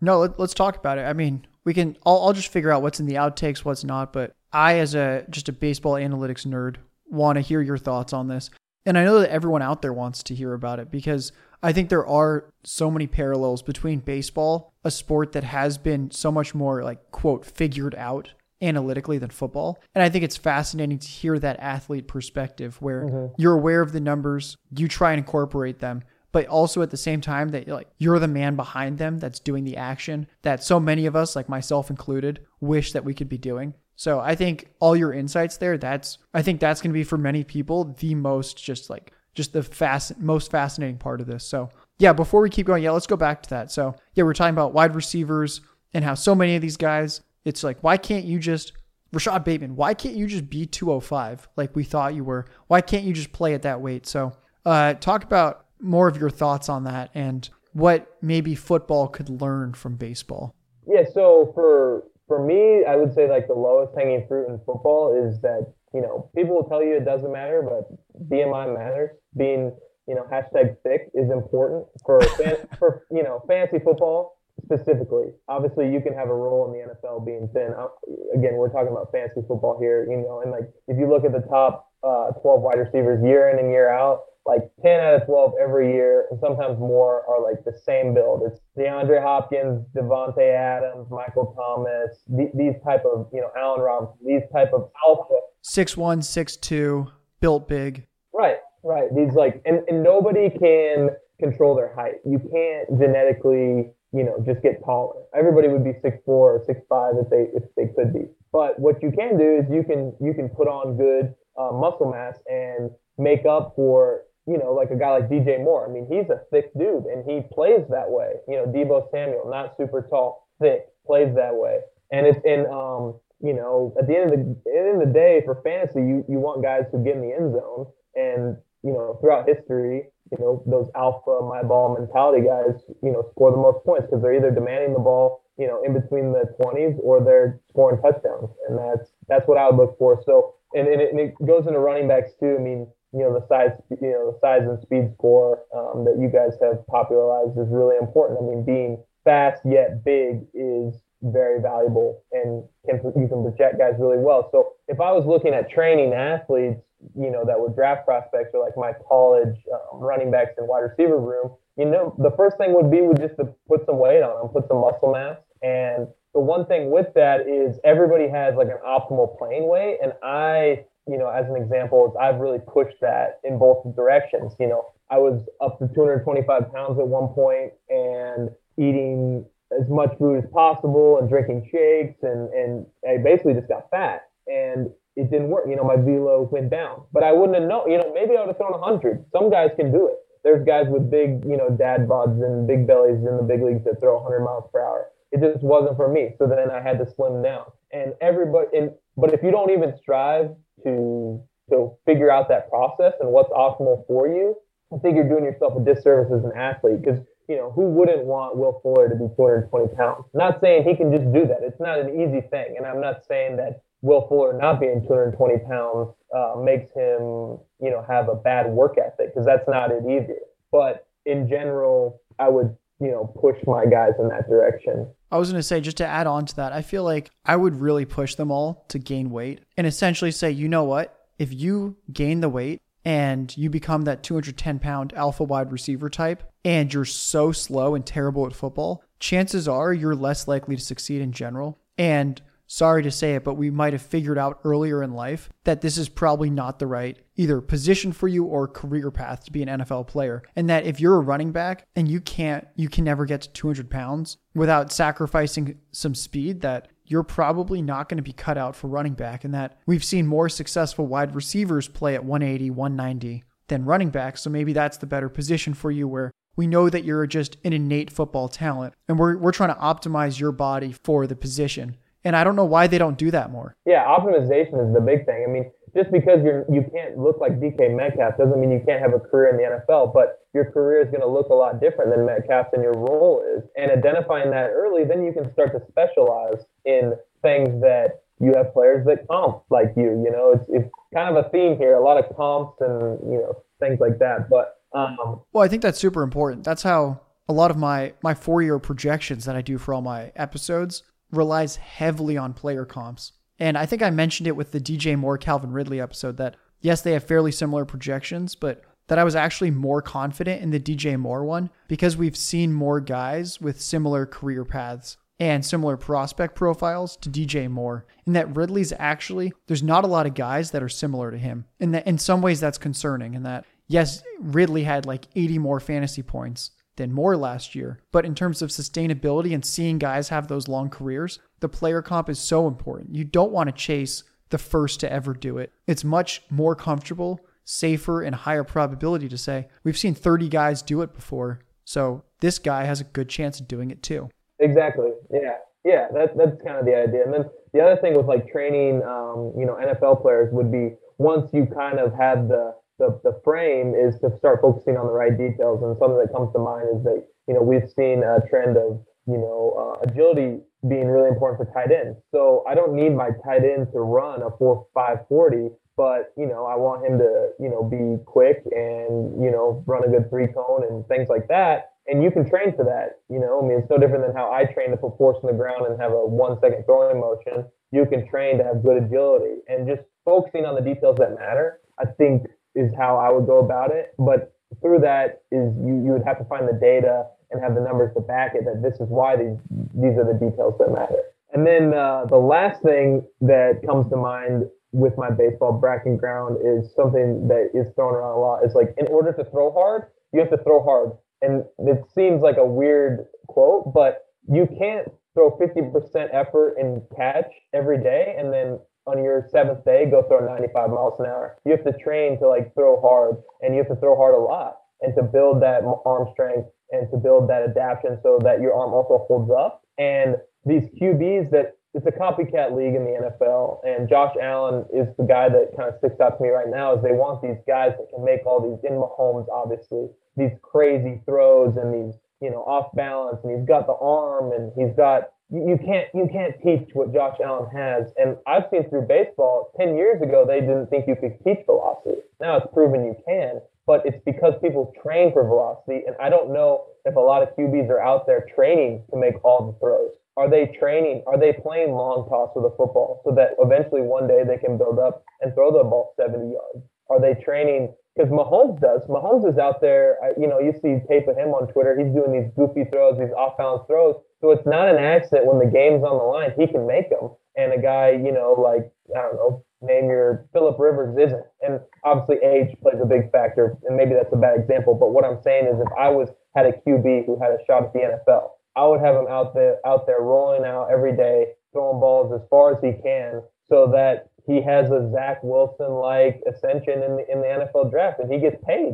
No, let, us talk about it. I mean, we can. I'll, I'll just figure out what's in the outtakes, what's not. But I, as a just a baseball analytics nerd, want to hear your thoughts on this. And I know that everyone out there wants to hear about it because I think there are so many parallels between baseball, a sport that has been so much more like, quote, figured out analytically than football. And I think it's fascinating to hear that athlete perspective where mm-hmm. you're aware of the numbers, you try and incorporate them, but also at the same time that like you're the man behind them that's doing the action that so many of us like myself included wish that we could be doing. So I think all your insights there, that's I think that's going to be for many people the most just like just the fast most fascinating part of this. So yeah, before we keep going, yeah, let's go back to that. So yeah, we're talking about wide receivers and how so many of these guys, it's like why can't you just Rashod Bateman, why can't you just be 205 like we thought you were? Why can't you just play at that weight? So uh, talk about more of your thoughts on that and what maybe football could learn from baseball. Yeah, so for for me, I would say like the lowest hanging fruit in football is that you know people will tell you it doesn't matter, but BMI matters. Being you know hashtag thick is important for fan, (laughs) for you know fantasy football specifically. Obviously, you can have a role in the NFL being thin. Uh, again, we're talking about fantasy football here, you know, and like if you look at the top uh, 12 wide receivers year in and year out, like 10 out of 12 every year, and sometimes more are like the same build. It's DeAndre Hopkins, Davante Adams, Michael Thomas, th- these type of, you know, Allen Robinson, these type of alpha. Six one, six two, built big. Right, right. These like, and, and nobody can control their height. You can't genetically, you know, just get taller. Everybody would be six four or six five if they if they could be. But what you can do is you can you can put on good uh, muscle mass and make up for you know, like a guy like DJ Moore. I mean, he's a thick dude and he plays that way. You know, Deebo Samuel, not super tall, thick, plays that way. And it's in um, you know, at the end of the, the end of the day for fantasy, you you want guys who get in the end zone and you know, throughout history, you know, those alpha my ball mentality guys, you know, score the most points because they're either demanding the ball, you know, in between the 20s or they're scoring touchdowns. And that's that's what I would look for. So and, and, it, and it goes into running backs too. I mean, you know the size you know the size and speed score um, that you guys have popularized is really important. I mean, being fast yet big is very valuable and can you can project guys really well. So if I was looking at training athletes, you know that were draft prospects or like my college um, running backs and wide receiver room, you know the first thing would be would just to put some weight on them, put some muscle mass, and the one thing with that is everybody has like an optimal playing weight, and I you know, as an example, I've really pushed that in both directions. You know, I was up to 225 pounds at one point and eating as much food as possible and drinking shakes and, and I basically just got fat and it didn't work. You know, my velo went down, but I wouldn't have known, you know, maybe I would have thrown 100. Some guys can do it. There's guys with big, you know, dad bods and big bellies in the big leagues that throw 100 miles per hour. It just wasn't for me. So then I had to slim down. And everybody, and, but if you don't even strive to to figure out that process and what's optimal for you, I think you're doing yourself a disservice as an athlete because you know, who wouldn't want Will Fuller to be 220 pounds? Not saying he can just do that. It's not an easy thing. And I'm not saying that Will Fuller not being 220 pounds uh, makes him, you know, have a bad work ethic because that's not it either. But in general, I would, you know, push my guys in that direction. I was going to say, just to add on to that, I feel like I would really push them all to gain weight and essentially say, you know what? If you gain the weight and you become that 210 pound alpha wide receiver type and you're so slow and terrible at football, chances are you're less likely to succeed in general. And sorry to say it, but we might have figured out earlier in life that this is probably not the right either position for you or career path to be an NFL player. And that if you're a running back and you can't, you can never get to 200 pounds without sacrificing some speed, that you're probably not going to be cut out for running back. And that we've seen more successful wide receivers play at 180, 190 than running back. So maybe that's the better position for you where we know that you're just an innate football talent and we're, we're trying to optimize your body for the position. And I don't know why they don't do that more. Yeah, optimization is the big thing. I mean, just because you're you can't look like DK Metcalf doesn't mean you can't have a career in the NFL, but your career is going to look a lot different than Metcalf and your role is. And identifying that early, then you can start to specialize in things that you have players that comp like you. You know, it's it's kind of a theme here, a lot of comps and you know things like that. But um, well, I think that's super important. That's how a lot of my my four year projections that I do for all my episodes relies heavily on player comps. And I think I mentioned it with the DJ Moore Calvin Ridley episode that yes, they have fairly similar projections, but that I was actually more confident in the DJ Moore one because we've seen more guys with similar career paths and similar prospect profiles to DJ Moore. And that Ridley's actually, there's not a lot of guys that are similar to him. And that in some ways that's concerning in that, yes, Ridley had like 80 more fantasy points than Moore last year. But in terms of sustainability and seeing guys have those long careers, the player comp is so important. You don't want to chase the first to ever do it. It's much more comfortable, safer, and higher probability to say, we've seen 30 guys do it before. So this guy has a good chance of doing it too. Exactly. Yeah. Yeah. That, that's kind of the idea. And then the other thing with like training, um, you know, NFL players would be once you kind of had the, the, the frame is to start focusing on the right details. And something that comes to mind is that, you know, we've seen a trend of you know, uh, agility being really important for tight ends. So I don't need my tight end to run a four five forty, but you know, I want him to, you know, be quick and, you know, run a good three cone and things like that. And you can train for that. You know, I mean, it's no different than how I train to put force in the ground and have a one second throwing motion. You can train to have good agility and just focusing on the details that matter. I think is how I would go about it. But through that is you, you would have to find the data and have the numbers to back it that this is why these these are the details that matter. And then uh, the last thing that comes to mind with my baseball bracket ground is something that is thrown around a lot. It's like in order to throw hard, you have to throw hard. And it seems like a weird quote, but you can't throw 50% effort and catch every day and then on your seventh day go throw 95 miles an hour. You have to train to like throw hard and you have to throw hard a lot and to build that arm strength and to build that adaptation so that your arm also holds up. And these QBs that it's a copycat league in the NFL, and Josh Allen is the guy that kind of sticks out to me right now. Is they want these guys that can make all these in Mahomes, obviously, these crazy throws and these you know off balance, and he's got the arm, and he's got you can't you can't teach what Josh Allen has. And I've seen through baseball, ten years ago they didn't think you could teach velocity. Now it's proven you can but it's because people train for velocity. And I don't know if a lot of QBs are out there training to make all the throws. Are they training? Are they playing long toss with a football so that eventually one day they can build up and throw the ball 70 yards? Are they training? Because Mahomes does. Mahomes is out there. You know, you see tape of him on Twitter. He's doing these goofy throws, these off balance throws. So it's not an accident when the game's on the line. He can make them. And a guy, you know, like I don't know, name your Philip Rivers isn't. And obviously age plays a big factor, and maybe that's a bad example. But what I'm saying is if I was had a QB who had a shot at the NFL, I would have him out there out there rolling out every day, throwing balls as far as he can so that he has a Zach Wilson like ascension in the in the NFL draft and he gets paid.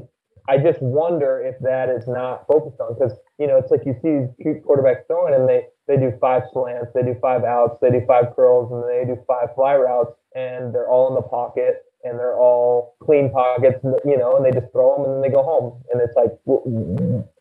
I just wonder if that is not focused on because you know it's like you see these cute quarterbacks throwing and they they do five slants, they do five outs, they do five curls, and they do five fly routes, and they're all in the pocket and they're all clean pockets, you know, and they just throw them and then they go home. And it's like,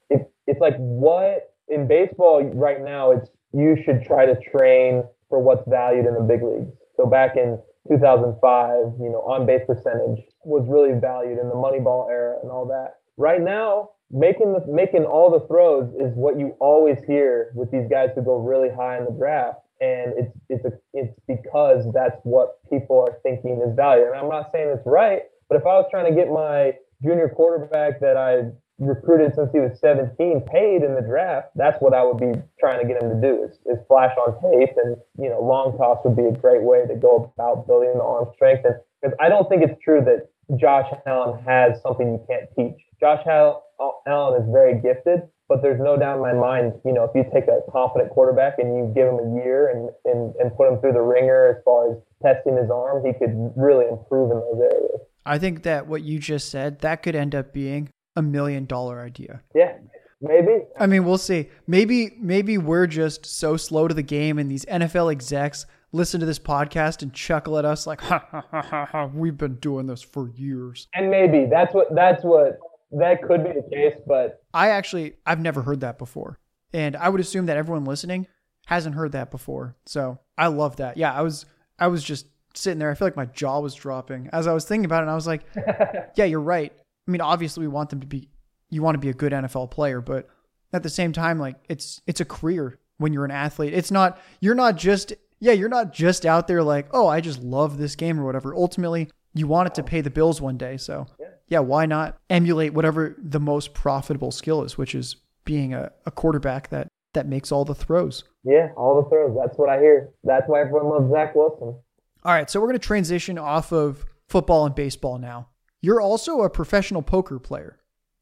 it's, it's like what in baseball right now, it's you should try to train for what's valued in the big leagues. So back in 2005, you know, on base percentage was really valued in the Moneyball era and all that. Right now, making the making all the throws is what you always hear with these guys who go really high in the draft and it's it's a, it's because that's what people are thinking is value. And I'm not saying it's right, but if I was trying to get my junior quarterback that I recruited since he was 17 paid in the draft, that's what I would be trying to get him to do is, is flash on tape. And, you know, long toss would be a great way to go about building the arm strength. And because I don't think it's true that Josh Allen has something you can't teach. Josh Allen Oh, is very gifted, but there's no doubt in my mind, you know, if you take a confident quarterback and you give him a year and, and, and put him through the ringer as far as testing his arm, he could really improve in those areas. I think that what you just said, that could end up being a million dollar idea. Yeah. Maybe. I mean, we'll see. Maybe maybe we're just so slow to the game and these NFL execs listen to this podcast and chuckle at us like, ha ha ha ha, ha we've been doing this for years. And maybe that's what that's what that could be the case, but I actually I've never heard that before. And I would assume that everyone listening hasn't heard that before. So I love that. Yeah, I was I was just sitting there. I feel like my jaw was dropping as I was thinking about it. And I was like, (laughs) yeah, you're right. I mean, obviously we want them to be you want to be a good NFL player, but at the same time, like it's it's a career when you're an athlete. It's not you're not just yeah, you're not just out there like, oh, I just love this game or whatever. Ultimately, you want it to pay the bills one day. So yeah, why not emulate whatever the most profitable skill is, which is being a, a quarterback that that makes all the throws. Yeah, all the throws. That's what I hear. That's why everyone loves Zach Wilson. All right, so we're going to transition off of football and baseball now. You're also a professional poker player.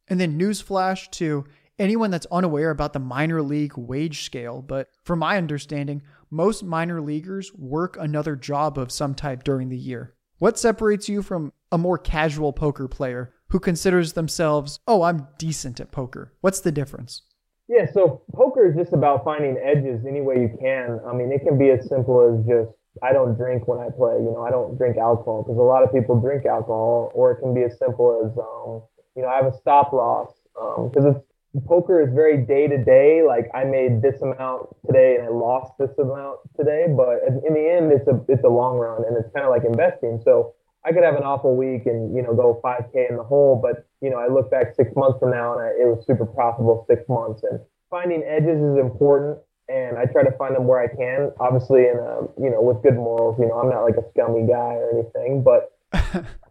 And then newsflash to anyone that's unaware about the minor league wage scale, but from my understanding, most minor leaguers work another job of some type during the year. What separates you from a more casual poker player who considers themselves, oh, I'm decent at poker? What's the difference? Yeah, so poker is just about finding edges any way you can. I mean, it can be as simple as just, I don't drink when I play. You know, I don't drink alcohol because a lot of people drink alcohol, or it can be as simple as, um, you know, I have a stop loss because um, it's poker is very day to day. Like I made this amount today and I lost this amount today, but in the end, it's a it's a long run and it's kind of like investing. So I could have an awful week and you know go 5K in the hole, but you know I look back six months from now and I, it was super profitable six months. And finding edges is important, and I try to find them where I can. Obviously, in a you know with good morals. You know I'm not like a scummy guy or anything, but (laughs)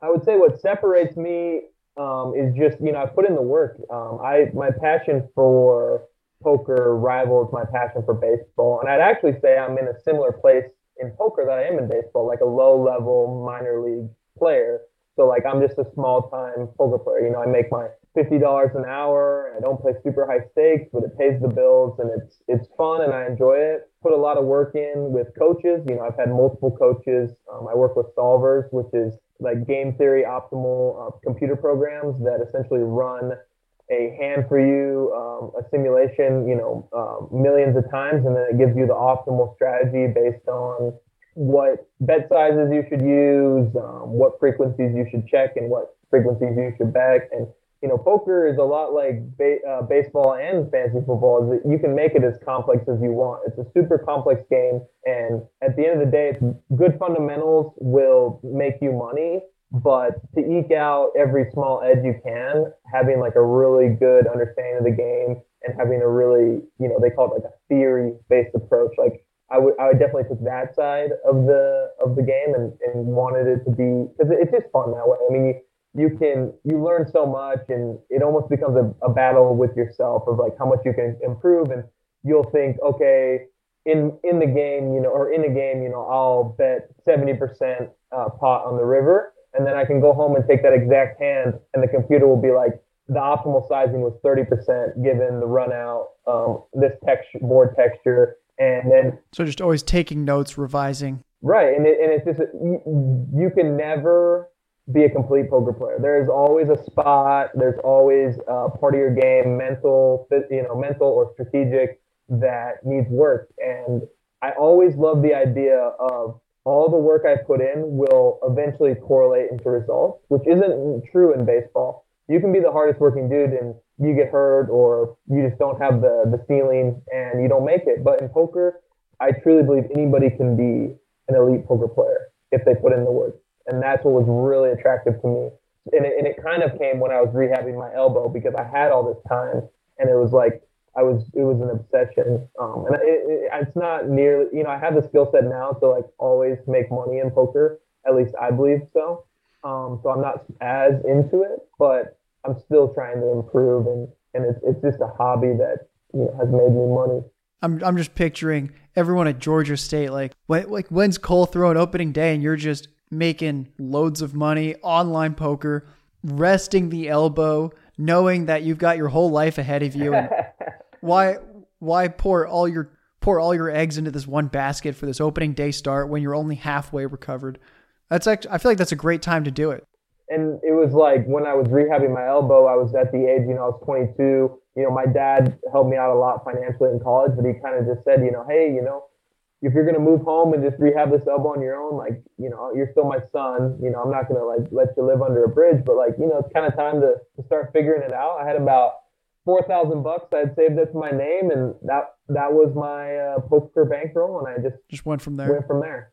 I would say what separates me um, is just you know I put in the work. Um, I my passion for poker rivals my passion for baseball, and I'd actually say I'm in a similar place in poker that I am in baseball, like a low level minor league player. So like I'm just a small time poker player. You know, I make my fifty dollars an hour. I don't play super high stakes, but it pays the bills and it's it's fun and I enjoy it. Put a lot of work in with coaches. You know, I've had multiple coaches. Um, I work with solvers, which is like game theory optimal uh, computer programs that essentially run a hand for you, um, a simulation, you know, uh, millions of times, and then it gives you the optimal strategy based on what bet sizes you should use, um, what frequencies you should check, and what frequencies you should bet. And you know, poker is a lot like ba- uh, baseball and fantasy football. Is that you can make it as complex as you want. It's a super complex game, and at the end of the day, good fundamentals will make you money. But to eke out every small edge you can, having like a really good understanding of the game and having a really, you know, they call it like a theory-based approach. Like I would, I would definitely take that side of the of the game and, and wanted it to be because it's just fun that way. I mean, you, you can you learn so much and it almost becomes a, a battle with yourself of like how much you can improve and you'll think okay in in the game you know or in a game you know i'll bet 70% uh, pot on the river and then i can go home and take that exact hand and the computer will be like the optimal sizing was 30% given the run out um, this texture board texture and then so just always taking notes revising. Right and, it, and it's just you, you can never be a complete poker player. There's always a spot. There's always a part of your game, mental, you know, mental or strategic, that needs work. And I always love the idea of all the work I put in will eventually correlate into results, which isn't true in baseball. You can be the hardest working dude and you get hurt or you just don't have the, the ceiling and you don't make it. But in poker, I truly believe anybody can be an elite poker player if they put in the work. And that's what was really attractive to me. And it, and it kind of came when I was rehabbing my elbow because I had all this time and it was like I was it was an obsession. Um, and it, it, it's not nearly you know I have the skill set now to like always make money in poker. At least I believe so. Um, so I'm not as into it, but I'm still trying to improve and and it's it's just a hobby that you know has made me money. I'm I'm just picturing everyone at Georgia State like when, like when's Cole throwing opening day and you're just making loads of money online poker, resting the elbow, knowing that you've got your whole life ahead of you and (laughs) why why pour all your pour all your eggs into this one basket for this opening day start when you're only halfway recovered? That's actually I feel like that's a great time to do it. And it was like when I was rehabbing my elbow, I was at the age, you know, I was 22. You know, my dad helped me out a lot financially in college, but he kind of just said, you know, hey, you know, if you're gonna move home and just rehab this elbow on your own, like, you know, you're still my son. You know, I'm not gonna like let you live under a bridge, but like, you know, it's kind of time to, to start figuring it out. I had about four thousand bucks. I had saved it to my name, and that that was my uh, poker bankroll, and I just just went from there. Went from there.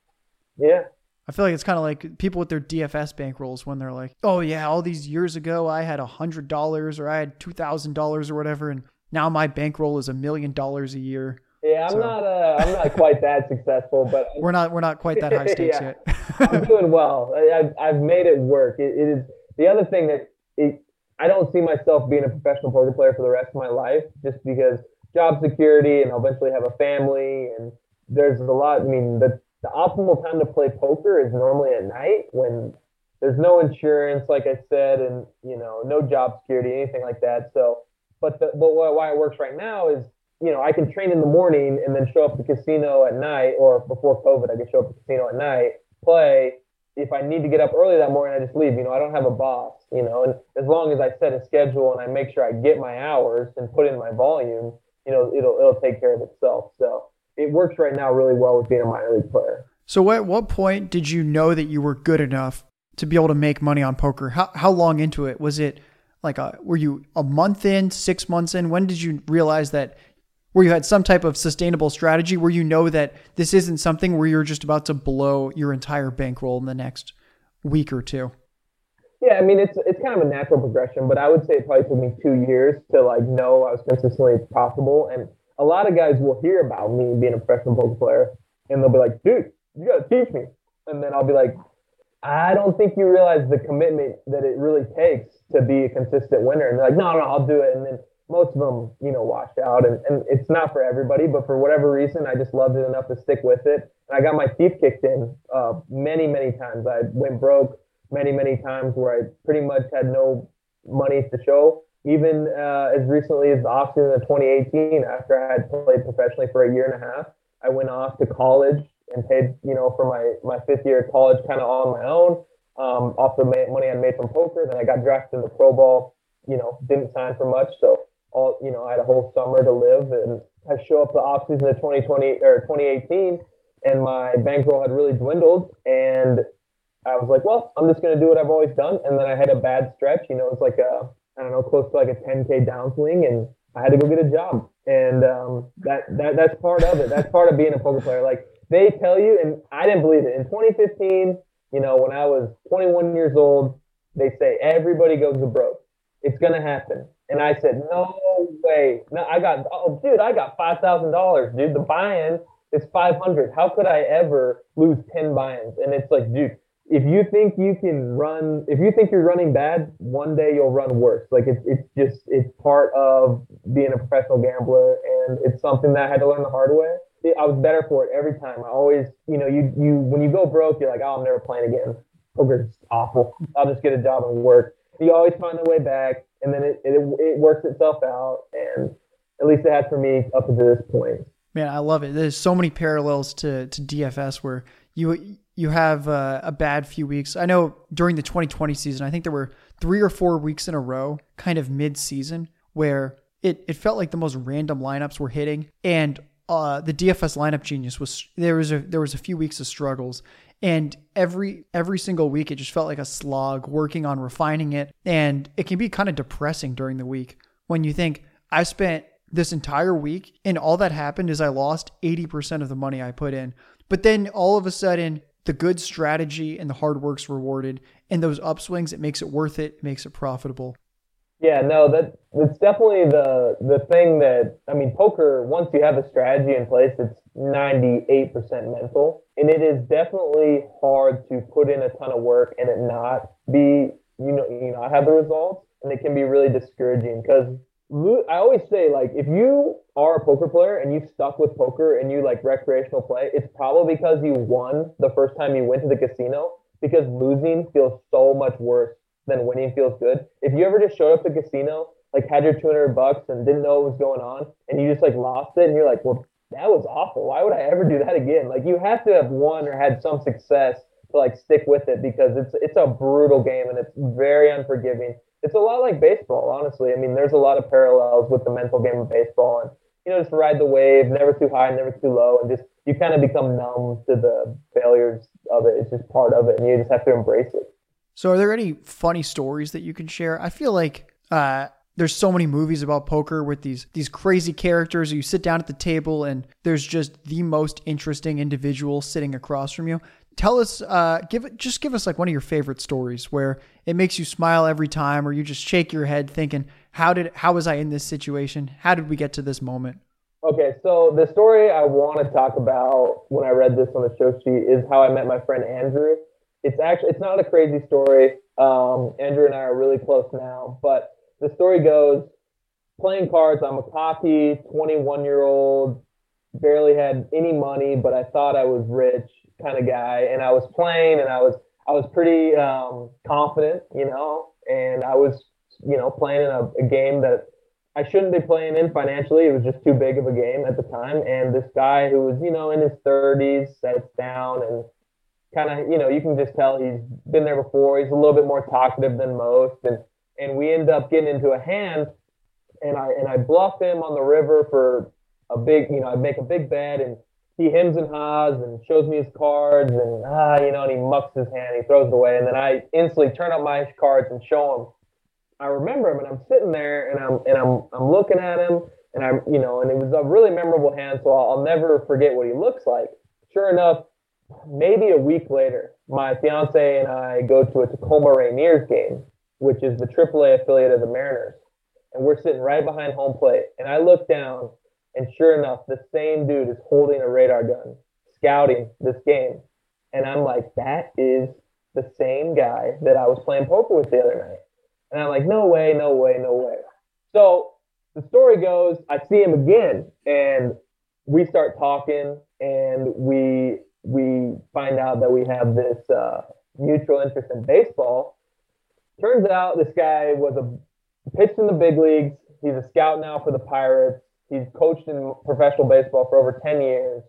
Yeah. I feel like it's kind of like people with their DFS bankrolls when they're like, "Oh yeah, all these years ago I had a hundred dollars or I had two thousand dollars or whatever, and now my bankroll is a million dollars a year." Yeah, I'm so. not. Uh, I'm not quite that successful, but (laughs) we're not. We're not quite that high (laughs) stakes yeah. yet. (laughs) I'm doing well. I, have I've made it work. It, it is the other thing that it, I don't see myself being a professional poker player for the rest of my life, just because job security and I'll eventually have a family and there's a lot. I mean, the the optimal time to play poker is normally at night when there's no insurance, like I said, and you know, no job security, anything like that. So, but the, but why it works right now is, you know, I can train in the morning and then show up the casino at night, or before COVID, I could show up the casino at night, play. If I need to get up early that morning, I just leave. You know, I don't have a boss. You know, and as long as I set a schedule and I make sure I get my hours and put in my volume, you know, it'll it'll take care of itself. So it works right now really well with being a minor league player. So at what point did you know that you were good enough to be able to make money on poker? How how long into it was it? Like, a, were you a month in, six months in? When did you realize that? Where you had some type of sustainable strategy, where you know that this isn't something where you're just about to blow your entire bankroll in the next week or two. Yeah, I mean it's it's kind of a natural progression, but I would say it probably took me two years to like know I was consistently profitable and a lot of guys will hear about me being a professional poker player and they'll be like, dude, you got to teach me. And then I'll be like, I don't think you realize the commitment that it really takes to be a consistent winner. And they're like, no, no, I'll do it. And then most of them, you know, washed out. And, and it's not for everybody, but for whatever reason, I just loved it enough to stick with it. And I got my teeth kicked in uh, many, many times. I went broke many, many times where I pretty much had no money to show even uh, as recently as the offseason of 2018, after I had played professionally for a year and a half, I went off to college and paid, you know, for my, my fifth year of college kind of on my own, um, off the money I made from poker. Then I got drafted in the pro ball, you know, didn't sign for much. So all, you know, I had a whole summer to live and I show up the off season of 2020 or 2018 and my bankroll had really dwindled and I was like, well, I'm just to do what I've always done. And then I had a bad stretch, you know, it's like a, I don't know, close to like a 10k downswing, and I had to go get a job. And um, that that that's part of it. That's part of being a poker player. Like they tell you, and I didn't believe it. In 2015, you know, when I was 21 years old, they say everybody goes to broke. It's gonna happen. And I said, no way. No, I got, oh, dude, I got five thousand dollars, dude. The buy-in is 500. How could I ever lose 10 buy-ins? And it's like, dude, if you think you can run, if you think you're running bad, one day you'll run worse. Like it's it's just it's part of being a professional gambler, and it's something that I had to learn the hard way. I was better for it every time. I always, you know, you you when you go broke, you're like, oh, I'm never playing again. Poker's awful. I'll just get a job and work. You always find a way back, and then it it, it works itself out. And at least it has for me up to this point. Man, I love it. There's so many parallels to to DFS where you you have uh, a bad few weeks. I know during the 2020 season, I think there were three or four weeks in a row, kind of mid season, where it it felt like the most random lineups were hitting, and uh, the DFS lineup genius was there was a there was a few weeks of struggles, and every every single week it just felt like a slog working on refining it, and it can be kind of depressing during the week when you think I spent this entire week and all that happened is I lost 80% of the money I put in. But then all of a sudden the good strategy and the hard work's rewarded and those upswings it makes it worth it, makes it profitable. Yeah, no, that that's definitely the the thing that I mean, poker. Once you have a strategy in place, it's ninety eight percent mental, and it is definitely hard to put in a ton of work and it not be you know you not have the results, and it can be really discouraging because I always say like if you are a poker player and you've stuck with poker and you like recreational play, it's probably because you won the first time you went to the casino because losing feels so much worse than winning feels good. If you ever just showed up to casino, like had your 200 bucks and didn't know what was going on, and you just like lost it, and you're like, well, that was awful. Why would I ever do that again? Like you have to have won or had some success to like stick with it because it's it's a brutal game and it's very unforgiving. It's a lot like baseball, honestly. I mean, there's a lot of parallels with the mental game of baseball, and you know, just ride the wave, never too high, never too low, and just you kind of become numb to the failures of it. It's just part of it, and you just have to embrace it. So, are there any funny stories that you can share? I feel like uh, there's so many movies about poker with these these crazy characters. You sit down at the table and there's just the most interesting individual sitting across from you. Tell us, uh, give it, just give us like one of your favorite stories where it makes you smile every time, or you just shake your head thinking, "How did, how was I in this situation? How did we get to this moment?" Okay, so the story I want to talk about when I read this on the show sheet is how I met my friend Andrew it's actually it's not a crazy story. Um, Andrew and I are really close now, but the story goes playing cards. I'm a cocky 21 year old, barely had any money, but I thought I was rich kind of guy, and I was playing, and I was I was pretty um, confident, you know, and I was you know playing in a, a game that I shouldn't be playing in financially. It was just too big of a game at the time. And this guy who was, you know, in his 30s sits down and kind of, you know, you can just tell he's been there before. He's a little bit more talkative than most, and and we end up getting into a hand, and I and I bluff him on the river for a big, you know, I make a big bet, and he hems and haws and shows me his cards, and ah, you know, and he mucks his hand, he throws it away, and then I instantly turn up my cards and show him. I remember him, and I'm sitting there, and I'm and I'm I'm looking at him, and I'm, you know, and it was a really memorable hand, so I'll, I'll never forget what he looks like. Sure enough, maybe a week later, my fiance and I go to a Tacoma Rainiers game, which is the AAA affiliate of the Mariners. And we're sitting right behind home plate. And I look down, and sure enough, the same dude is holding a radar gun, scouting this game. And I'm like, that is the same guy that I was playing poker with the other night. And I'm like, no way, no way, no way. So the story goes, I see him again, and we start talking, and we we find out that we have this uh, mutual interest in baseball. Turns out this guy was a pitched in the big leagues. He's a scout now for the Pirates. He's coached in professional baseball for over 10 years.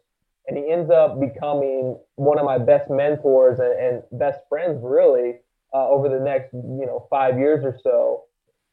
And he ends up becoming one of my best mentors and, and best friends, really, uh, over the next, you know, five years or so.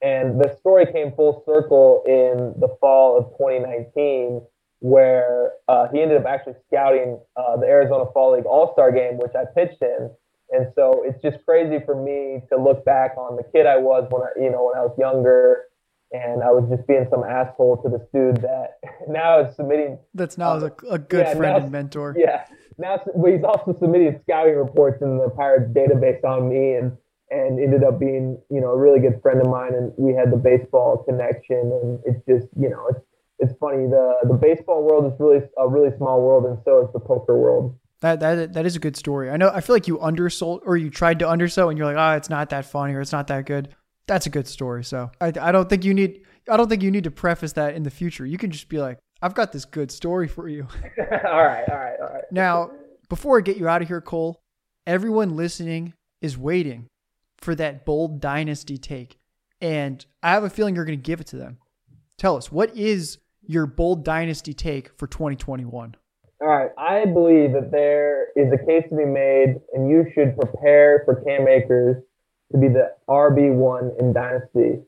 And the story came full circle in the fall of 2019 where uh, he ended up actually scouting uh, the Arizona Fall League All Star game, which I pitched in. And so it's just crazy for me to look back on the kid I was when I, you know, when I was younger, and I was just being some asshole to this dude that (laughs) now is submitting. That's now uh, a, a, good yeah, friend and mentor. Yeah, now but he's also submitting scouting reports in the Pirates database on me, and and ended up being you know a really good friend of mine, and we had the baseball connection, and it's just you know it's it's funny the the baseball world is really a really small world, and so is the poker world. That that that is a good story. I know. I feel like you undersold or you tried to undersell, and you're like, oh, it's not that funny or it's not that good. That's a good story. So I I don't think you need I don't think you need to preface that in the future. You can just be like, I've got this good story for you. (laughs) all right, all right, all right. Now, before I get you out of here, Cole, everyone listening is waiting for that bold dynasty take, and I have a feeling you're going to give it to them. Tell us what is your bold dynasty take for 2021? All right. I believe that there is a case to be made, and you should prepare for Cam Akers to be the RB1 in Dynasty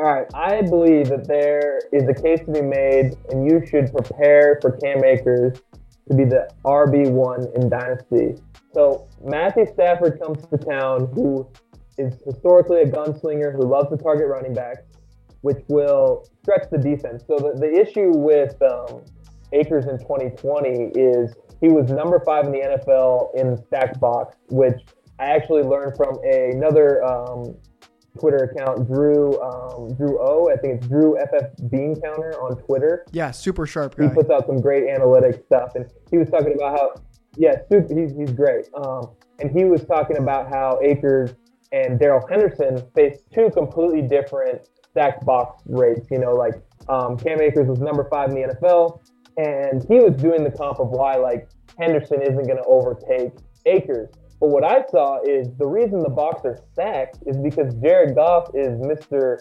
All right, I believe that there is a case to be made, and you should prepare for Cam Akers to be the RB1 in Dynasty. So, Matthew Stafford comes to town, who is historically a gunslinger who loves to target running backs, which will stretch the defense. So, the, the issue with um, Akers in 2020 is he was number five in the NFL in stacked box, which I actually learned from a, another um, Twitter account, Drew um, Drew O. I think it's Drew FF Bean Counter on Twitter. Yeah, super sharp guy. He puts out some great analytics stuff, and he was talking about how, yeah, super, he's he's great. Um, and he was talking about how Akers and Darrell Henderson faced two completely different stacked box rates. You know, like um, Cam Akers was number five in the NFL, and he was doing the comp of why like Henderson isn't going to overtake Akers. But what I saw is the reason the box are stacked is because Jared Goff is Mr.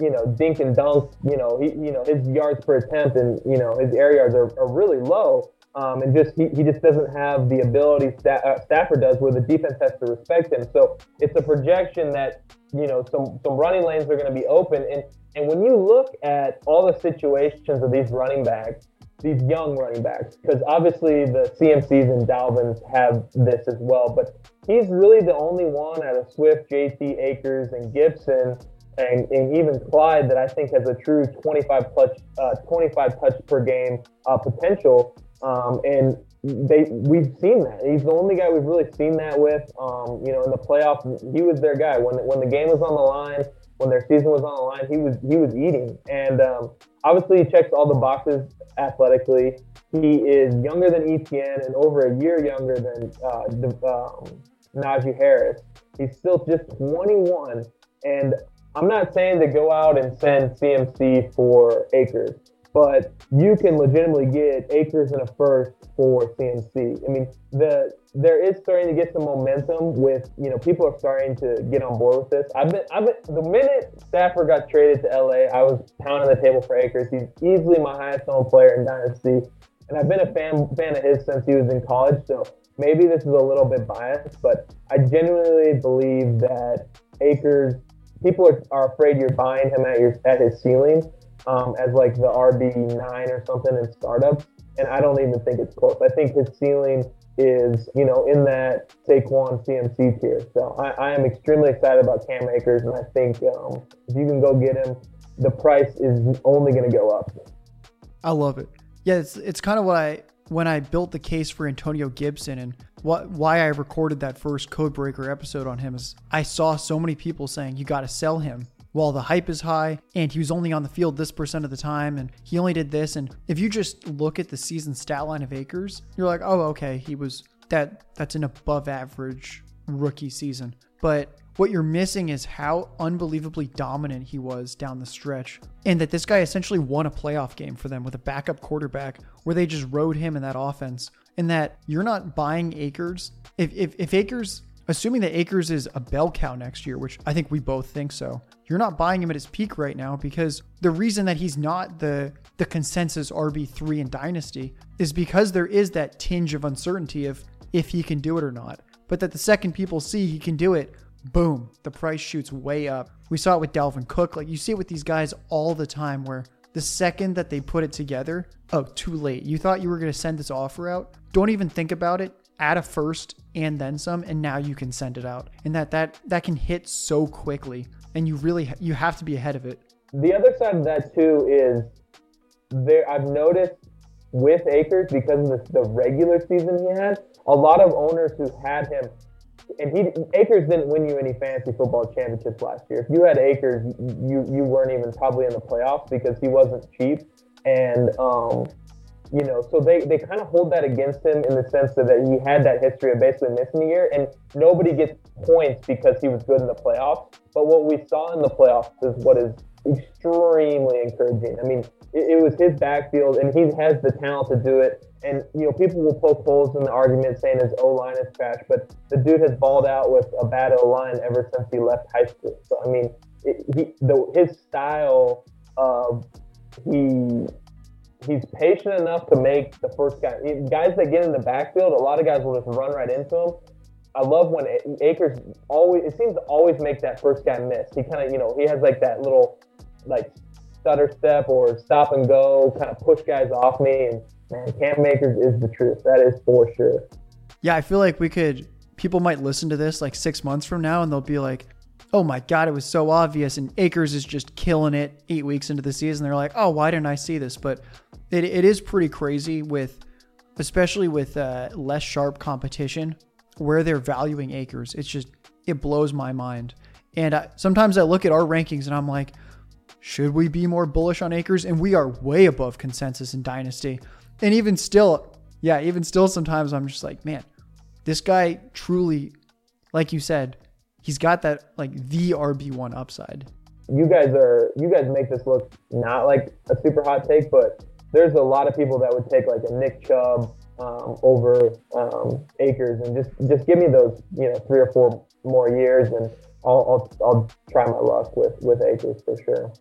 You know, dink and dunk. You know, he, you know his yards per attempt and you know his air yards are, are really low. Um, and just he, he just doesn't have the ability Sta- uh, Stafford does, where the defense has to respect him. So it's a projection that you know some some running lanes are going to be open. And and when you look at all the situations of these running backs, these young running backs, because obviously the CMCs and Dalvins have this as well, but he's really the only one out of Swift, JT, Akers, and Gibson, and, and even Clyde that I think has a true 25 touch, uh, 25 touch per game uh, potential. Um, and they we've seen that. He's the only guy we've really seen that with. Um, you know, in the playoffs, he was their guy when when the game was on the line, when their season was on the line. He was he was eating, and um, obviously he checks all the boxes athletically. He is younger than ETN and over a year younger than uh, um, Najee Harris. He's still just 21, and I'm not saying to go out and send CMC for Akers, but you can legitimately get Akers in a first for CMC. I mean, the there is starting to get some momentum with you know people are starting to get on board with this. I've been I've been the minute Stafford got traded to LA, I was pounding the table for Akers. He's easily my highest owned player in Dynasty, and I've been a fan fan of his since he was in college. So maybe this is a little bit biased, but I genuinely believe that Akers people are, are afraid you're buying him at your at his ceiling um, as like the RB nine or something in startups, and I don't even think it's close. I think his ceiling is you know in that Saquon CMC tier. So I, I am extremely excited about Cam Akers, and I think um, if you can go get him, the price is only going to go up. I love it. Yeah, it's it's kind of what I when I built the case for Antonio Gibson and what why I recorded that first Codebreaker episode on him is I saw so many people saying you got to sell him while the hype is high and he was only on the field this percent of the time and he only did this and if you just look at the season stat line of Akers, you're like, "Oh, okay, he was that that's an above average rookie season." But what you're missing is how unbelievably dominant he was down the stretch. And that this guy essentially won a playoff game for them with a backup quarterback where they just rode him in that offense. And that you're not buying Akers. If, if, if Akers, assuming that Akers is a bell cow next year, which I think we both think so, you're not buying him at his peak right now because the reason that he's not the the consensus RB3 in Dynasty is because there is that tinge of uncertainty of if he can do it or not. But that the second people see he can do it, boom, the price shoots way up. We saw it with Dalvin Cook. Like you see it with these guys all the time where the second that they put it together, oh, too late. You thought you were going to send this offer out. Don't even think about it. Add a first and then some and now you can send it out. And that that that can hit so quickly and you really you have to be ahead of it. The other side of that too is there. I've noticed with Akers because of the, the regular season he had, a lot of owners who had him, and he Akers didn't win you any fantasy football championships last year. If you had Akers, you you weren't even probably in the playoffs because he wasn't cheap, and um, you know, so they, they kind of hold that against him in the sense that, that he had that history of basically missing a year, and nobody gets points because he was good in the playoffs. But what we saw in the playoffs is what is extremely encouraging. I mean, it, it, was his backfield, and he has the talent to do it. And you know, people will poke holes in the argument saying his O line is trash, but the dude has balled out with a bad O line ever since he left high school. So I mean, it, he the, his style of he he's patient enough to make the first guy. Guys that get in the backfield, a lot of guys will just run right into him. I love when Akers always. It seems to always make that first guy miss. He kind of, you know, he has like that little, like stutter step or stop and go, kind of push guys off me. And man, Cam Akers is the truth. That is for sure. Yeah, I feel like we could. People might listen to this like six months from now, and they'll be like, "Oh my god, it was so obvious." And Akers is just killing it eight weeks into the season. They're like, "Oh, why didn't I see this?" But it, it is pretty crazy with, especially with uh, less sharp competition, where they're valuing Akers. It's just it blows my mind. And I, sometimes I look at our rankings and I'm like, should we be more bullish on Akers? And we are way above consensus in Dynasty. And even still, yeah, even still, sometimes I'm just like, man, this guy truly, like you said, he's got that like the RB1 upside. You guys are, you guys make this look not like a super hot take, but there's a lot of people that would take like a Nick Chubb um, over um, Akers, and just just give me those you know three or four more years, and I'll I'll, I'll try my luck with with Akers for sure.